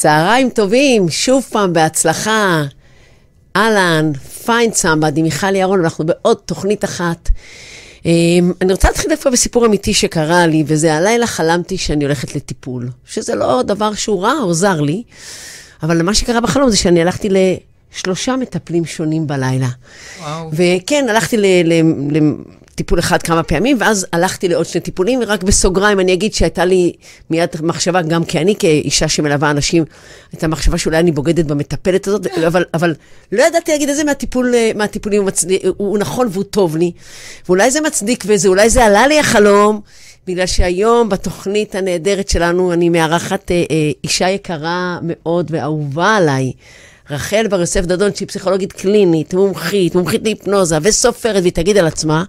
צהריים טובים, שוב פעם בהצלחה. אהלן, פיין סמבד עם מיכל ירון, אנחנו בעוד תוכנית אחת. אמ, אני רוצה להתחיל דווקא בסיפור אמיתי שקרה לי, וזה הלילה חלמתי שאני הולכת לטיפול. שזה לא דבר שהוא רע או זר לי, אבל מה שקרה בחלום זה שאני הלכתי לשלושה מטפלים שונים בלילה. וואו. וכן, הלכתי ל... ל, ל טיפול אחד כמה פעמים, ואז הלכתי לעוד שני טיפולים, ורק בסוגריים אני אגיד שהייתה לי מיד מחשבה, גם כי אני כאישה שמלווה אנשים, הייתה מחשבה שאולי אני בוגדת במטפלת הזאת, אבל, אבל לא ידעתי להגיד איזה מהטיפול, מהטיפולים הוא, מצדיק, הוא, הוא נכון והוא טוב לי, ואולי זה מצדיק וזה, אולי זה עלה לי החלום, בגלל שהיום בתוכנית הנהדרת שלנו אני מארחת אה, אה, אישה יקרה מאוד ואהובה עליי. רחל בר יוסף דדון, שהיא פסיכולוגית קלינית, מומחית, מומחית להיפנוזה וסופרת, והיא תגיד על עצמה.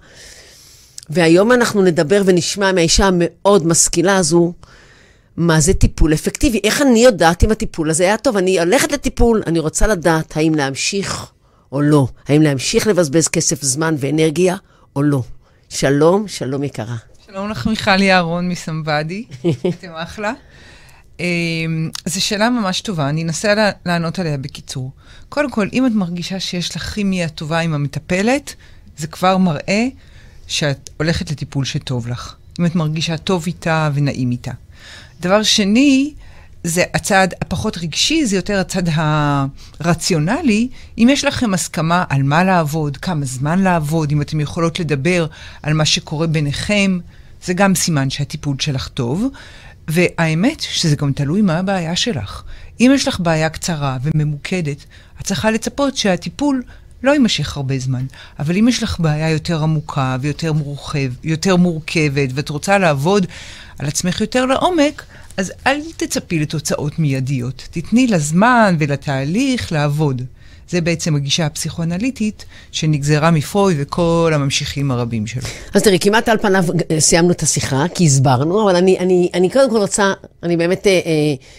והיום אנחנו נדבר ונשמע מהאישה המאוד משכילה הזו, מה זה טיפול אפקטיבי. איך אני יודעת אם הטיפול הזה היה טוב? אני הולכת לטיפול, אני רוצה לדעת האם להמשיך או לא. האם להמשיך לבזבז כסף, זמן ואנרגיה או לא. שלום, שלום יקרה. שלום לך, מיכל יערון מסמבדי. אתם אחלה. אמ, זו שאלה ממש טובה, אני אנסה לענות עליה בקיצור. קודם כל, אם את מרגישה שיש לך כימיה טובה עם המטפלת, זה כבר מראה שאת הולכת לטיפול שטוב לך. אם את מרגישה טוב איתה ונעים איתה. דבר שני, זה הצד הפחות רגשי, זה יותר הצד הרציונלי. אם יש לכם הסכמה על מה לעבוד, כמה זמן לעבוד, אם אתם יכולות לדבר על מה שקורה ביניכם, זה גם סימן שהטיפול שלך טוב. והאמת שזה גם תלוי מה הבעיה שלך. אם יש לך בעיה קצרה וממוקדת, את צריכה לצפות שהטיפול לא יימשך הרבה זמן. אבל אם יש לך בעיה יותר עמוקה ויותר מורחב, יותר מורכבת, ואת רוצה לעבוד על עצמך יותר לעומק, אז אל תצפי לתוצאות מיידיות. תתני לזמן ולתהליך לעבוד. זה בעצם הגישה הפסיכואנליטית שנגזרה מפרוי וכל הממשיכים הרבים שלו. אז תראי, כמעט על פניו סיימנו את השיחה, כי הסברנו, אבל אני, אני, אני קודם כל רוצה, אני באמת אה, אה,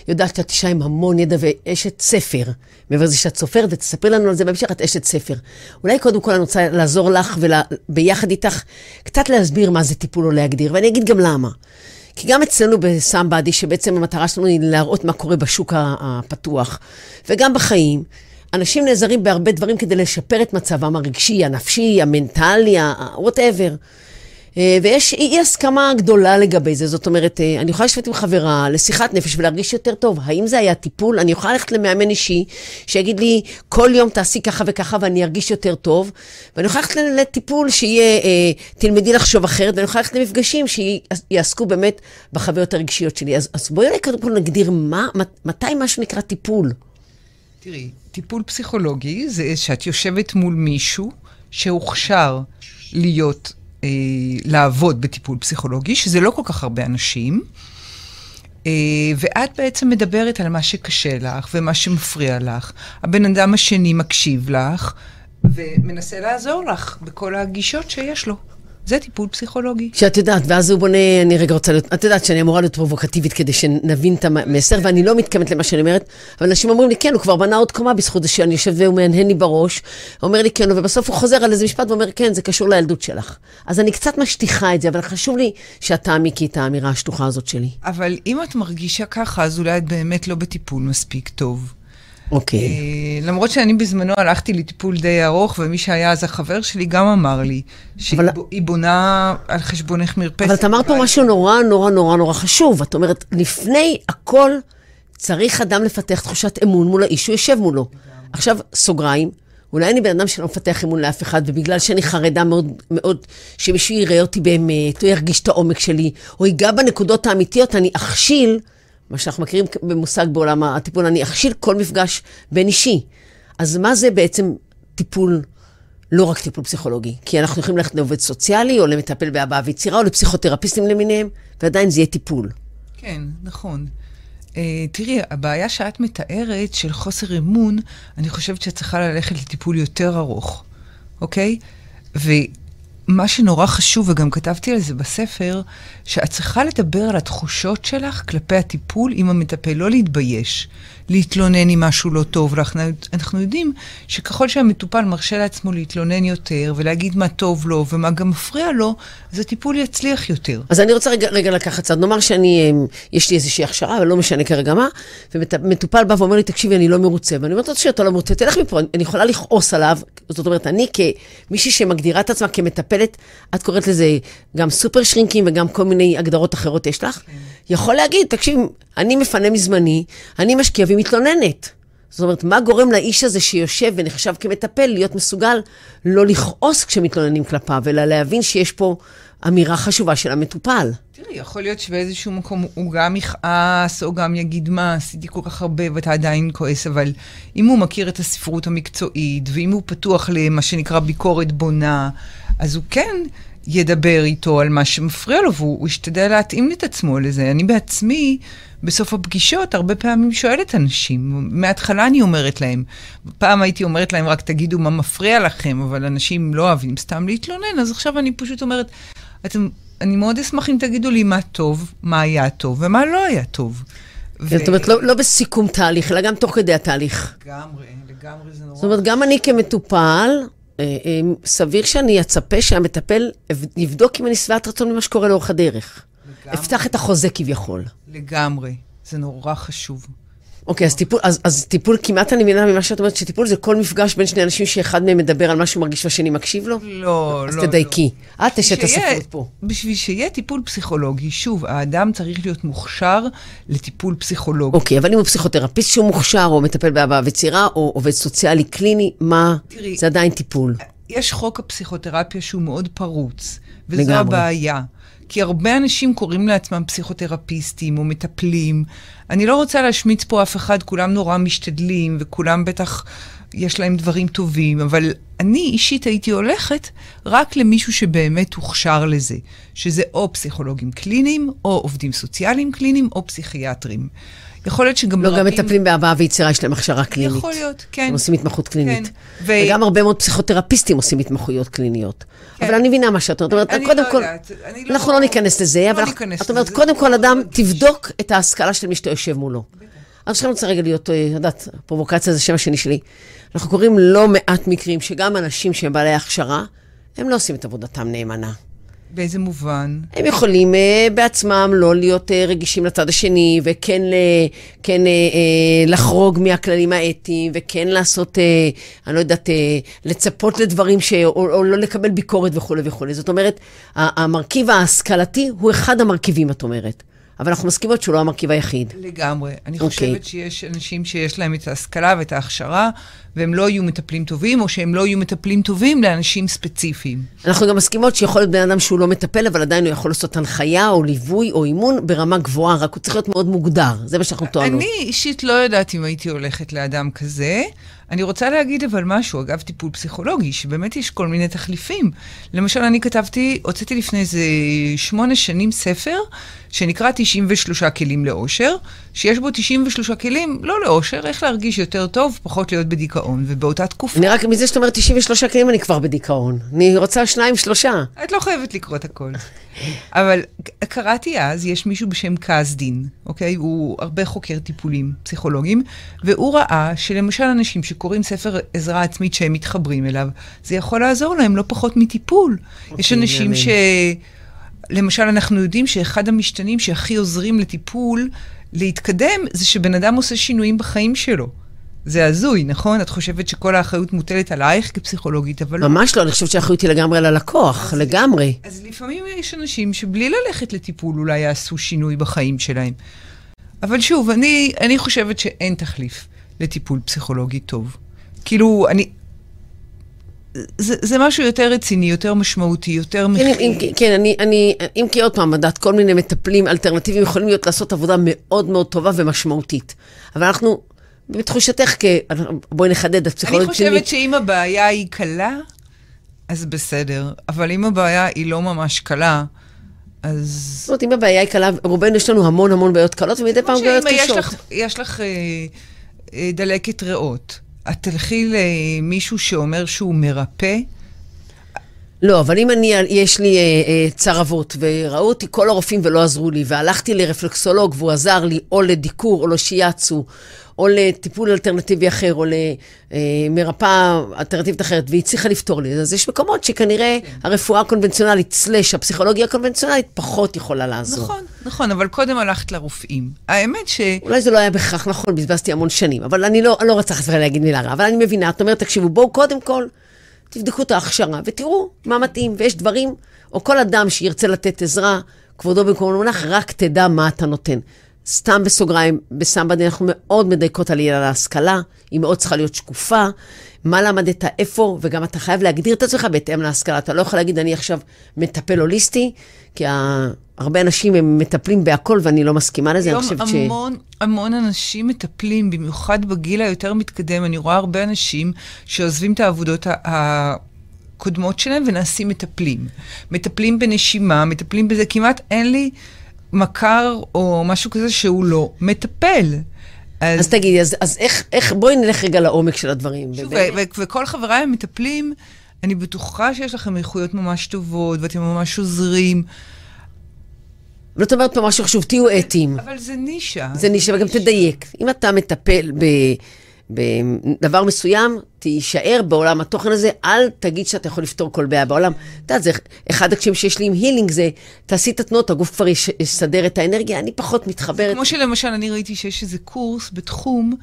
יודעת שאת אישה עם המון ידע ואשת ספר. מעבר לזה שאת סופרת, ותספרי לנו על זה בהמשך, את אשת ספר. אולי קודם כל אני רוצה לעזור לך וביחד איתך קצת להסביר מה זה טיפול או להגדיר, ואני אגיד גם למה. כי גם אצלנו בסאמבאדי, שבעצם המטרה שלנו היא להראות מה קורה בשוק הפתוח, וגם בחיים, אנשים נעזרים בהרבה דברים כדי לשפר את מצבם הרגשי, הנפשי, המנטלי, ה-whatever. אה, ויש אי הסכמה גדולה לגבי זה. זאת אומרת, אה, אני יכולה לשבת עם חברה לשיחת נפש ולהרגיש יותר טוב. האם זה היה טיפול? אני יכולה ללכת למאמן אישי שיגיד לי, כל יום תעשי ככה וככה ואני ארגיש יותר טוב. ואני יכולה ללכת לטיפול שיהיה, אה, תלמדי לחשוב אחרת, ואני יכולה ללכת למפגשים שיעסקו באמת בחוויות הרגשיות שלי. אז, אז בואי קודם כל נגדיר מה, מתי משהו נקרא טיפול. תראי, טיפול פסיכולוגי זה שאת יושבת מול מישהו שהוכשר להיות, אה, לעבוד בטיפול פסיכולוגי, שזה לא כל כך הרבה אנשים, אה, ואת בעצם מדברת על מה שקשה לך ומה שמפריע לך. הבן אדם השני מקשיב לך ומנסה לעזור לך בכל הגישות שיש לו. זה טיפול פסיכולוגי. שאת יודעת, ואז הוא בונה, אני רגע רוצה להיות, את יודעת שאני אמורה להיות פרובוקטיבית כדי שנבין את המסר, ואני לא מתכוונת למה שאני אומרת, אבל אנשים אומרים לי, כן, הוא כבר בנה עוד קומה בזכות זה שאני יושב והוא מהנהן לי בראש, אומר לי כן, ובסוף הוא חוזר על איזה משפט ואומר, כן, זה קשור לילדות שלך. אז אני קצת משטיחה את זה, אבל חשוב לי שאת תעמיקי את האמירה השטוחה הזאת שלי. אבל אם את מרגישה ככה, אז אולי את באמת לא בטיפול מספיק טוב. אוקיי. Okay. אה, למרות שאני בזמנו הלכתי לטיפול די ארוך, ומי שהיה אז החבר שלי גם אמר לי שהיא אבל... בונה על חשבונך מרפסת. אבל את אמרת פה משהו נורא נורא נורא נורא חשוב. את אומרת, לפני הכל צריך אדם לפתח תחושת אמון מול האיש שהוא יושב מולו. עכשיו, סוגריים, אולי אני בן אדם שלא מפתח אמון לאף אחד, ובגלל שאני חרדה מאוד מאוד שמישהו יראה אותי באמת, או ירגיש את העומק שלי, או ייגע בנקודות האמיתיות, אני אכשיל. מה שאנחנו מכירים במושג בעולם הטיפול, אני אכשיל כל מפגש בין אישי. אז מה זה בעצם טיפול, לא רק טיפול פסיכולוגי? כי אנחנו יכולים ללכת לעובד סוציאלי, או למטפל בהבעה ויצירה, או לפסיכותרפיסטים למיניהם, ועדיין זה יהיה טיפול. כן, נכון. Uh, תראי, הבעיה שאת מתארת של חוסר אמון, אני חושבת שאת צריכה ללכת לטיפול יותר ארוך, אוקיי? ו... מה שנורא חשוב, וגם כתבתי על זה בספר, שאת צריכה לדבר על התחושות שלך כלפי הטיפול עם המטפל, לא להתבייש. להתלונן אם משהו לא טוב. אנחנו, יודעים שככל שהמטופל מרשה לעצמו להתלונן יותר ולהגיד מה טוב לו ומה גם מפריע לו, אז הטיפול יצליח יותר. אז אני רוצה רגע, רגע לקחת צד. נאמר שאני, אמ, יש לי איזושהי הכשרה, אבל לא משנה כרגע מה, ומטופל בא ואומר לי, תקשיבי, אני לא מרוצה. ואני אומרת לו, שאתה לא מרוצה, תלך מפה, אני יכולה לכעוס עליו. זאת אומרת, אני כמישהי שמגדירה את עצמה כמטפלת, את קוראת לזה גם סופר שרינקים וגם כל מיני הגדרות אחרות יש לך, כן. יכול להגיד, תקשיב, אני מפנה מזמני, אני משקיע והיא מתלוננת. זאת אומרת, מה גורם לאיש הזה שיושב ונחשב כמטפל להיות מסוגל לא לכעוס כשמתלוננים כלפיו, אלא להבין שיש פה אמירה חשובה של המטופל. תראי, יכול להיות שבאיזשהו מקום הוא גם יכעס, או גם יגיד, מה, עשיתי כל כך הרבה ואתה עדיין כועס, אבל אם הוא מכיר את הספרות המקצועית, ואם הוא פתוח למה שנקרא ביקורת בונה, אז הוא כן ידבר איתו על מה שמפריע לו, והוא ישתדל להתאים את עצמו לזה. אני בעצמי, בסוף הפגישות, הרבה פעמים שואלת אנשים, מההתחלה אני אומרת להם, פעם הייתי אומרת להם, רק תגידו מה מפריע לכם, אבל אנשים לא אוהבים סתם להתלונן, אז עכשיו אני פשוט אומרת, אתם, אני מאוד אשמח אם תגידו לי מה טוב, מה היה טוב ומה לא היה טוב. זאת אומרת, לא, לא בסיכום תהליך, אלא גם תוך כדי התהליך. לגמרי, לגמרי זה נורא. זאת אומרת, גם אני כמטופל, סביר שאני אצפה שהמטפל יבדוק אם אני שבעת רצון ממה שקורה לאורך הדרך. לגמרי. אפתח את החוזה כביכול. לגמרי, זה נורא חשוב. אוקיי, אז טיפול, אז, אז טיפול, כמעט אני מבינה ממה שאת אומרת, שטיפול זה כל מפגש בין שני אנשים שאחד מהם מדבר על מה שהוא מרגיש והשני מקשיב לו? לא, אז לא. אז תדייקי. לא. את אשת הספרות פה. בשביל שיהיה טיפול פסיכולוגי, שוב, האדם צריך להיות מוכשר לטיפול פסיכולוגי. אוקיי, אבל אם הוא פסיכותרפיסט שהוא מוכשר, או מטפל בהבעה וצירה, או עובד סוציאלי קליני, מה? תראי, זה עדיין טיפול. יש חוק הפסיכותרפיה שהוא מאוד פרוץ, וזו לגמרי. הבעיה. כי הרבה אנשים קוראים לעצמם פסיכותרפיסטים או מטפלים. אני לא רוצה להשמיץ פה אף אחד, כולם נורא משתדלים, וכולם בטח יש להם דברים טובים, אבל אני אישית הייתי הולכת רק למישהו שבאמת הוכשר לזה, שזה או פסיכולוגים קליניים, או עובדים סוציאליים קליניים, או פסיכיאטרים. יכול להיות שגם לא, רבים... גם מטפלים בהבאה ויצירה, יש להם הכשרה קלינית. יכול להיות, כן. הם עושים התמחות קלינית. כן. ו... וגם הרבה מאוד פסיכותרפיסטים עושים התמחויות קליניות. כן. אבל אני מבינה מה שאת אומרת. אני קודם לא כל, יודעת. אני לא... אנחנו לא ניכנס לזה, לא אבל את אומרת, קודם כל אדם, תבדוק את ההשכלה של מי שאתה יושב מולו. אז עכשיו אני רוצה רגע להיות, אה, יודעת, פרובוקציה זה שם השני שלי. אנחנו קוראים לא מעט מקרים שגם אנשים שהם בעלי הכשרה, הם לא עושים את עבודתם נאמנה. באיזה מובן? הם יכולים uh, בעצמם לא להיות uh, רגישים לצד השני, וכן ל, כן, uh, uh, לחרוג מהכללים האתיים, וכן לעשות, uh, אני לא יודעת, uh, לצפות לדברים, ש, או, או לא לקבל ביקורת וכולי וכולי. זאת אומרת, המרכיב ההשכלתי הוא אחד המרכיבים, את אומרת. אבל אנחנו מסכימות שהוא לא המרכיב היחיד. לגמרי. אני okay. אוקיי. חושבת שיש אנשים שיש להם את ההשכלה ואת ההכשרה, והם לא יהיו מטפלים טובים, או שהם לא יהיו מטפלים טובים לאנשים ספציפיים. אנחנו גם מסכימות שיכול להיות בן אדם שהוא לא מטפל, אבל עדיין הוא יכול לעשות הנחיה, או ליווי, או אימון ברמה גבוהה, רק הוא צריך להיות מאוד מוגדר. זה מה שאנחנו טוענות. אני אישית לא יודעת אם הייתי הולכת לאדם כזה. אני רוצה להגיד אבל משהו, אגב טיפול פסיכולוגי, שבאמת יש כל מיני תחליפים. למשל, אני כתבתי, הוצאתי לפני איזה שמונה שנים ספר, שנקרא 93 כלים לאושר, שיש בו 93 כלים, לא לאושר, איך להרגיש יותר טוב, פחות להיות בדיכאון, ובאותה תקופה... אני רק, מזה שאת אומרת 93 כלים, אני כבר בדיכאון. אני רוצה שניים, שלושה. את לא חייבת לקרוא את הכל. אבל קראתי אז, יש מישהו בשם קזדין, אוקיי? הוא הרבה חוקר טיפולים פסיכולוגיים, והוא ראה שלמשל אנשים שקוראים ספר עזרה עצמית שהם מתחברים אליו, זה יכול לעזור להם לא פחות מטיפול. אוקיי, יש אנשים ש... למשל, אנחנו יודעים שאחד המשתנים שהכי עוזרים לטיפול להתקדם, זה שבן אדם עושה שינויים בחיים שלו. זה הזוי, נכון? את חושבת שכל האחריות מוטלת עלייך כפסיכולוגית, אבל... ממש לא, אני חושבת שהאחריות היא לגמרי על הלקוח, אז לגמרי. אז לפעמים יש אנשים שבלי ללכת לטיפול אולי יעשו שינוי בחיים שלהם. אבל שוב, אני, אני חושבת שאין תחליף לטיפול פסיכולוגי טוב. כאילו, אני... זה, זה משהו יותר רציני, יותר משמעותי, יותר מכיל. כן, כן, אני, אני, אם כי עוד פעם, לדעת, כל מיני מטפלים אלטרנטיביים יכולים להיות לעשות עבודה מאוד מאוד טובה ומשמעותית. אבל אנחנו בתחושתך, בואי נחדד, את פסיכולוגית פנימית. אני חושבת שאם הבעיה היא קלה, אז בסדר. אבל אם הבעיה היא לא ממש קלה, אז... זאת אומרת, אם הבעיה היא קלה, רובנו יש לנו המון המון בעיות קלות, ומדי פעם בעיות קשות. יש לך, יש לך אה, דלקת ריאות, את תלכי למישהו שאומר שהוא מרפא, לא, אבל אם אני, יש לי אה, אה, צרבות, וראו אותי כל הרופאים ולא עזרו לי, והלכתי לרפלקסולוג והוא עזר לי, או לדיקור, או לשיאצו, או לטיפול אלטרנטיבי אחר, או למרפאה אלטרנטיבית אחרת, והיא הצליחה לפתור לי. אז יש מקומות שכנראה. הרפואה הקונבנציונלית, סלש הפסיכולוגיה הקונבנציונלית, פחות יכולה לעזור. נכון, נכון, אבל קודם הלכת לרופאים. האמת ש... אולי זה לא היה בהכרח נכון, בזבזתי המון שנים, אבל אני לא, אני לא רוצה חס להגיד מילה רע, אבל אני מבינה, את אומרת, תקשיבו, בואו קודם כל, תבדקו את ההכשרה ותראו מה מתאים, ויש דברים, או כל אדם שירצה לתת עזרה, כבודו במקום המונח, רק תדע מה אתה נותן. סתם בסוגריים, בסמבדי אנחנו מאוד מדייקות על עניין ההשכלה, היא מאוד צריכה להיות שקופה, מה למדת, איפה, וגם אתה חייב להגדיר את עצמך בהתאם להשכלה. אתה לא יכול להגיד, אני עכשיו מטפל הוליסטי, כי הרבה אנשים הם מטפלים בהכל, ואני לא מסכימה לזה, אני חושבת ש... היום המון, המון אנשים מטפלים, במיוחד בגיל היותר מתקדם. אני רואה הרבה אנשים שעוזבים את העבודות ה... הקודמות שלהם ונעשים מטפלים. מטפלים בנשימה, מטפלים בזה, כמעט אין לי מכר או משהו כזה שהוא לא מטפל. אז, אז תגידי, אז, אז איך, איך, בואי נלך רגע לעומק של הדברים. שוב, וכל חבריי המטפלים, אני בטוחה שיש לכם איכויות ממש טובות, ואתם ממש עוזרים. זאת אומרת פה משהו חשוב, תהיו אתיים. אבל זה נישה. זה נישה, וגם תדייק. אם אתה מטפל ב... בדבר מסוים, תישאר בעולם התוכן הזה, אל תגיד שאתה יכול לפתור כל בעיה בעולם. את יודעת, זה אחד הקשיים שיש לי עם הילינג זה, תעשי את התנועות, הגוף כבר יסדר את האנרגיה, אני פחות מתחברת. כמו שלמשל, אני ראיתי שיש איזה קורס בתחום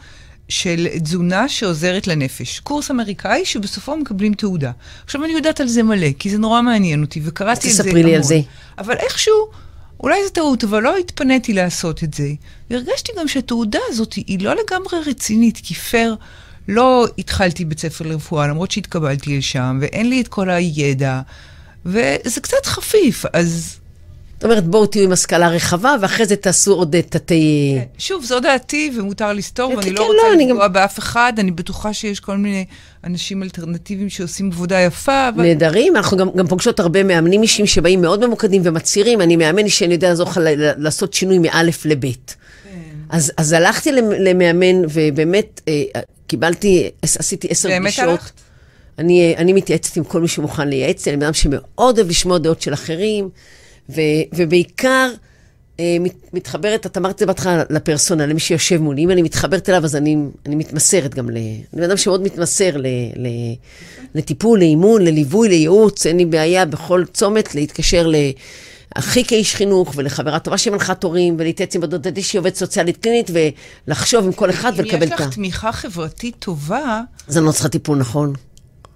של תזונה שעוזרת לנפש. קורס אמריקאי שבסופו מקבלים תעודה. עכשיו, אני יודעת על זה מלא, כי זה נורא מעניין אותי, וקראתי את זה המון. תספרי לי על זה. אבל איכשהו... אולי זו טעות, אבל לא התפניתי לעשות את זה. והרגשתי גם שהתעודה הזאת היא לא לגמרי רצינית, כי פייר, לא התחלתי בית ספר לרפואה, למרות שהתקבלתי לשם, ואין לי את כל הידע, וזה קצת חפיף, אז זאת אומרת, בואו תהיו עם השכלה רחבה, ואחרי זה תעשו עוד תתי... כן. שוב, זו דעתי, ומותר לסתור, ואני כן, לא רוצה לא, לפגוע. באף אחד. אני בטוחה שיש כל מיני אנשים אלטרנטיביים שעושים עבודה יפה. אבל... נהדרים, אנחנו גם, גם פוגשות הרבה מאמנים אישיים שבאים מאוד ממוקדים ומצהירים. אני מאמן אישי, אני יודע לעזור לך לעשות שינוי מאלף לבית. כן. אז, אז הלכתי למאמן, ובאמת אה, קיבלתי, עשיתי עשר פגישות. באמת הלכת? אני, אני מתייעצת עם כל מי שמוכן לייעץ אני בן אדם שמאוד אוהב לשמוע דעות של אחרים. ו, ובעיקר, אה, מת, מתחברת, את אמרת את זה בהתחלה, לפרסונה, למי שיושב מולי. אם אני מתחברת אליו, אז אני, אני מתמסרת גם ל... אני בן אדם שמאוד מתמסר ל, ל, לטיפול, לאימון, לליווי, לייעוץ. אין לי בעיה בכל צומת להתקשר ל... אחי כאיש חינוך, ולחברה טובה שמנחת הורים, ולהתייעץ עם בדודתי שהיא עובדת סוציאלית קלינית, ולחשוב עם כל אחד ולקבל את ה... אם יש לך תמיכה חברתית טובה... זה לא צריכה טיפול, נכון.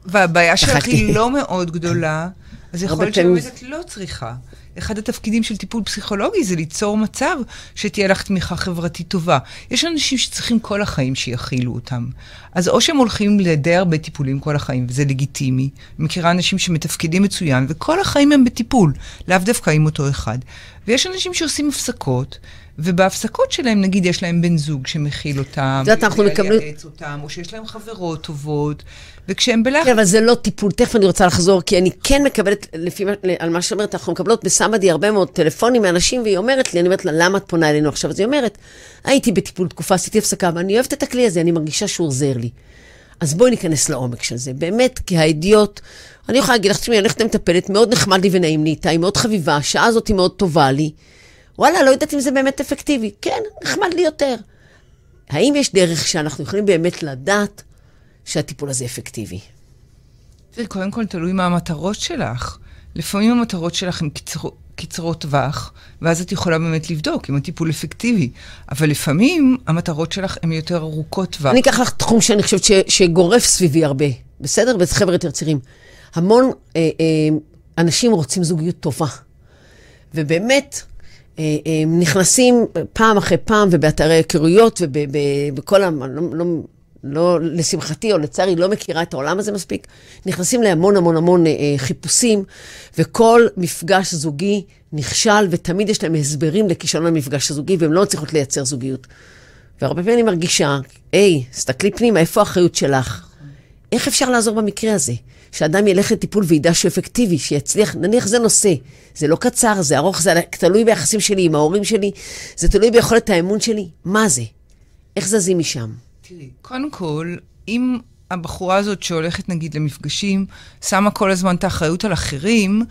והבעיה שלך היא לא מאוד גדולה, אז יכול להיות שבאמת את לא צריכה. אחד התפקידים של טיפול פסיכולוגי זה ליצור מצב שתהיה לך תמיכה חברתית טובה. יש אנשים שצריכים כל החיים שיכילו אותם. אז או שהם הולכים לדי הרבה טיפולים כל החיים, וזה לגיטימי. מכירה אנשים שמתפקדים מצוין, וכל החיים הם בטיפול, לאו דווקא עם אותו אחד. ויש אנשים שעושים הפסקות, ובהפסקות שלהם, נגיד, יש להם בן זוג שמכיל אותם, את יודעת, אנחנו מקבלים... אותם, או שיש להם חברות טובות, וכשהם בלחץ... כן, אבל זה לא טיפול. תכף אני רוצה לחזור, כי אני כן מקבלת, לפי מה, על מה שאומרת, אנחנו מקבלות בסמדי הרבה מאוד טלפונים מאנשים, והיא אומרת לי, אני אומרת לה, למה את פונה אלינו עכשיו? אז היא אומרת, הייתי בטיפול תקופה, עשיתי הפסקה, ואני אוהבת את הכלי הזה, אני מרגישה שהוא עוזר לי. אז בואי ניכנס לעומק של זה. באמת, כי האידיוט, אני יכולה להגיד לך, תשמעי, אני הולכת למטפלת, מאוד נחמד לי ונעים לי איתה, היא מאוד חביבה, השעה הזאת היא מאוד טובה לי. וואלה, לא יודעת אם זה באמת אפקטיבי. כן, נחמד לי יותר. האם יש דרך שאנחנו יכולים באמת לדעת שהטיפול הזה אפקטיבי? זה קודם כל תלוי מה המטרות שלך. לפעמים המטרות שלך הן קצר, קצרות טווח, ואז את יכולה באמת לבדוק אם הטיפול אפקטיבי. אבל לפעמים המטרות שלך הן יותר ארוכות טווח. אני אקח לך תחום שאני חושבת ש, שגורף סביבי הרבה, בסדר? וזה חבר'ה יותר צעירים. המון אה, אה, אנשים רוצים זוגיות טובה. ובאמת, נכנסים פעם אחרי פעם ובאתרי היכרויות ובכל ה... לא, לא, לא, לשמחתי או לצערי, לא מכירה את העולם הזה מספיק, נכנסים להמון המון המון אה, חיפושים, וכל מפגש זוגי נכשל, ותמיד יש להם הסברים לכישלון המפגש הזוגי, והם לא מצליחות לייצר זוגיות. והרבה פעמים אני מרגישה, היי, תסתכלי פנימה, איפה האחריות שלך? איך אפשר לעזור במקרה הזה? שאדם ילך לטיפול וידע שהוא אפקטיבי, שיצליח, נניח זה נושא, זה לא קצר, זה ארוך, זה תלוי ביחסים שלי עם ההורים שלי, זה תלוי ביכולת האמון שלי, מה זה? איך זזים משם? תראי, קודם כל, אם הבחורה הזאת שהולכת נגיד למפגשים, שמה כל הזמן את האחריות על אחרים,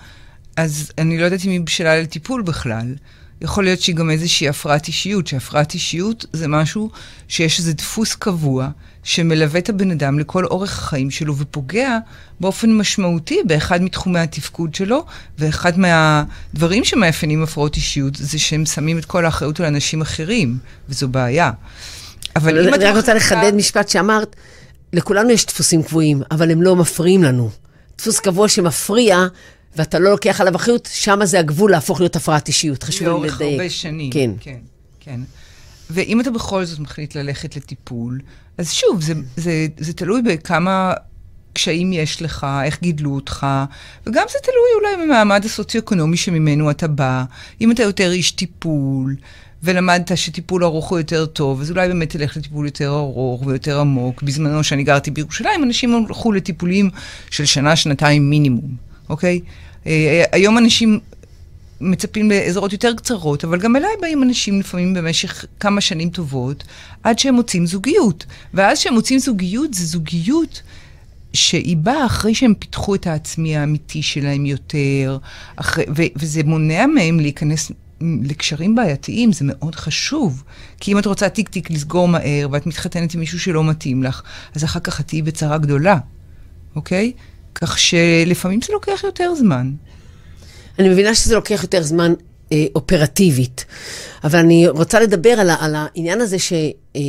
אז אני לא יודעת אם היא בשלה לטיפול בכלל. יכול להיות שהיא גם איזושהי הפרעת אישיות, שהפרעת אישיות זה משהו שיש איזה דפוס קבוע שמלווה את הבן אדם לכל אורך החיים שלו ופוגע באופן משמעותי באחד מתחומי התפקוד שלו, ואחד מהדברים שמאפיינים הפרעות אישיות זה שהם שמים את כל האחריות על אנשים אחרים, וזו בעיה. אבל אם את... אני רק רוצה לחדד משפט שאמרת, לכולנו יש דפוסים קבועים, אבל הם לא מפריעים לנו. דפוס קבוע שמפריע, ואתה לא לוקח עליו אחריות, שם זה הגבול להפוך להיות הפרעת אישיות. חשוב לדייק. לאורך הרבה שנים. כן. כן, כן. ואם אתה בכל זאת מחליט ללכת לטיפול, אז שוב, זה, זה, זה תלוי בכמה קשיים יש לך, איך גידלו אותך, וגם זה תלוי אולי במעמד הסוציו-אקונומי שממנו אתה בא. אם אתה יותר איש טיפול, ולמדת שטיפול ארוך הוא יותר טוב, אז אולי באמת תלך לטיפול יותר ארוך ויותר עמוק. בזמנו, שאני גרתי בירושלים, אנשים הלכו לטיפולים של שנה, שנתיים מינימום, אוקיי? אה, היום אנשים מצפים לעזרות יותר קצרות, אבל גם אליי באים אנשים לפעמים במשך כמה שנים טובות, עד שהם מוצאים זוגיות. ואז כשהם מוצאים זוגיות, זה זוגיות שהיא באה אחרי שהם פיתחו את העצמי האמיתי שלהם יותר, אחרי, ו, וזה מונע מהם להיכנס לקשרים בעייתיים, זה מאוד חשוב. כי אם את רוצה טיק טיק לסגור מהר, ואת מתחתנת עם מישהו שלא מתאים לך, אז אחר כך את תהיי בצרה גדולה, אוקיי? כך שלפעמים זה לוקח יותר זמן. אני מבינה שזה לוקח יותר זמן אה, אופרטיבית, אבל אני רוצה לדבר על, על העניין הזה ש... אה,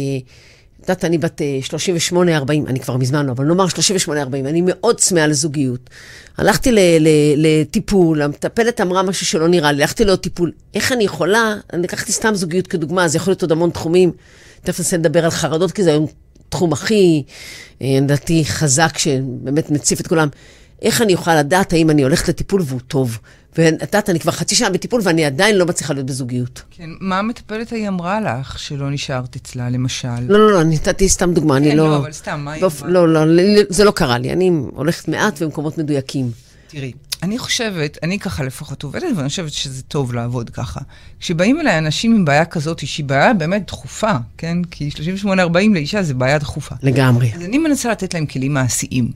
יודעת, אני בת 38-40, אה, אני כבר מזמן לא, אבל נאמר 38-40, אני מאוד צמאה לזוגיות. הלכתי לטיפול, המטפלת אמרה משהו שלא נראה לי, הלכתי לעוד טיפול. איך אני יכולה, אני לקחתי סתם זוגיות כדוגמה, זה יכול להיות עוד המון תחומים. תכף ננסה לדבר על חרדות, כי זה היום תחום הכי, אה, לדעתי, חזק, שבאמת מציף את כולם. איך אני יכולה לדעת האם אני הולכת לטיפול והוא טוב? ואת יודעת, אני כבר חצי שנה בטיפול ואני עדיין לא מצליחה להיות בזוגיות. כן, מה המטפלת ההיא אמרה לך שלא נשארת אצלה, למשל? לא, לא, לא, אני נתתי סתם דוגמה, אני כן, לא... כן, לא, אבל סתם, מה היא אמרה? לא, לא, זה לא קרה לי, אני הולכת מעט במקומות מדויקים. תראי, אני חושבת, אני ככה לפחות עובדת, ואני חושבת שזה טוב לעבוד ככה. כשבאים אליי אנשים עם בעיה כזאת, שהיא בעיה באמת דחופה, כן? כי 38-40 לאישה זה בעיה דחופה. לגמרי. אז אני מנסה לתת להם כלים מעשיים.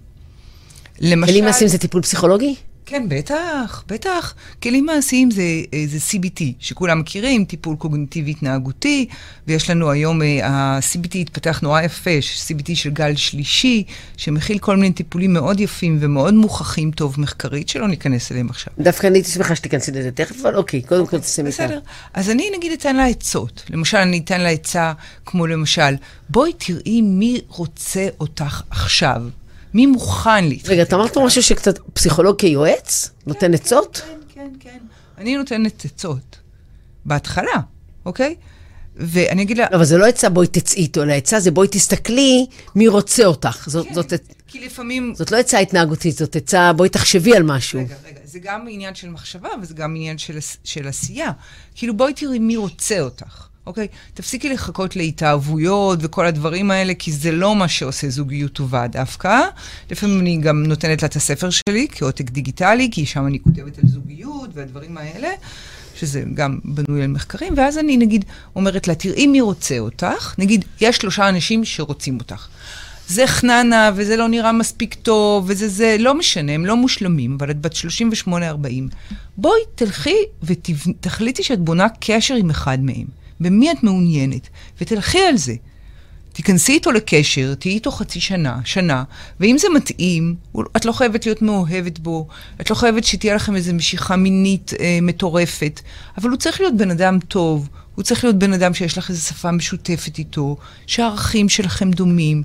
למשל... כלים מעשיים זה טיפול פסיכולוגי? כן, בטח, בטח. כלים מעשיים זה, אה, זה CBT, שכולם מכירים, טיפול קוגניטיבי התנהגותי, ויש לנו היום, אה, ה-CBT התפתח נורא יפה, CBT של גל שלישי, שמכיל כל מיני טיפולים מאוד יפים ומאוד מוכחים טוב מחקרית, שלא ניכנס אליהם עכשיו. דווקא אני הייתי שמחה שתיכנסי לזה תכף, אבל אוקיי, קודם כל תשימי איתה. בסדר. אז אני נגיד אתן לה עצות. למשל, אני אתן לה עצה כמו למשל, בואי תראי מי רוצה אותך עכשיו. מי מוכן להתחתן? רגע, אתה אמרת משהו שקצת פסיכולוג כיועץ? נותן עצות? כן, כן, כן. אני נותנת עצות. בהתחלה, אוקיי? ואני אגיד לה... אבל זה לא עצה בואי תצאי איתו, אלא עצה זה בואי תסתכלי מי רוצה אותך. זאת, כן, זאת, כי לפעמים... זאת לא עצה התנהגותית, זאת עצה בואי תחשבי על משהו. רגע, רגע, זה גם עניין של מחשבה וזה גם עניין של, של עשייה. כאילו בואי תראי מי רוצה אותך. אוקיי? תפסיקי לחכות להתאהבויות וכל הדברים האלה, כי זה לא מה שעושה זוגיות טובה דווקא. לפעמים אני גם נותנת לה את הספר שלי כעותק דיגיטלי, כי שם אני כותבת על זוגיות והדברים האלה. שזה גם בנוי על מחקרים, ואז אני נגיד אומרת לה, תראי מי רוצה אותך, נגיד, יש שלושה אנשים שרוצים אותך. זה חננה, וזה לא נראה מספיק טוב, וזה זה, לא משנה, הם לא מושלמים, אבל את בת 38-40. בואי תלכי ותחליטי שאת בונה קשר עם אחד מהם. במי את מעוניינת, ותלכי על זה. תיכנסי איתו לקשר, תהיי איתו חצי שנה, שנה, ואם זה מתאים, את לא חייבת להיות מאוהבת בו, את לא חייבת שתהיה לכם איזו משיכה מינית אה, מטורפת, אבל הוא צריך להיות בן אדם טוב, הוא צריך להיות בן אדם שיש לך איזו שפה משותפת איתו, שהערכים שלכם דומים,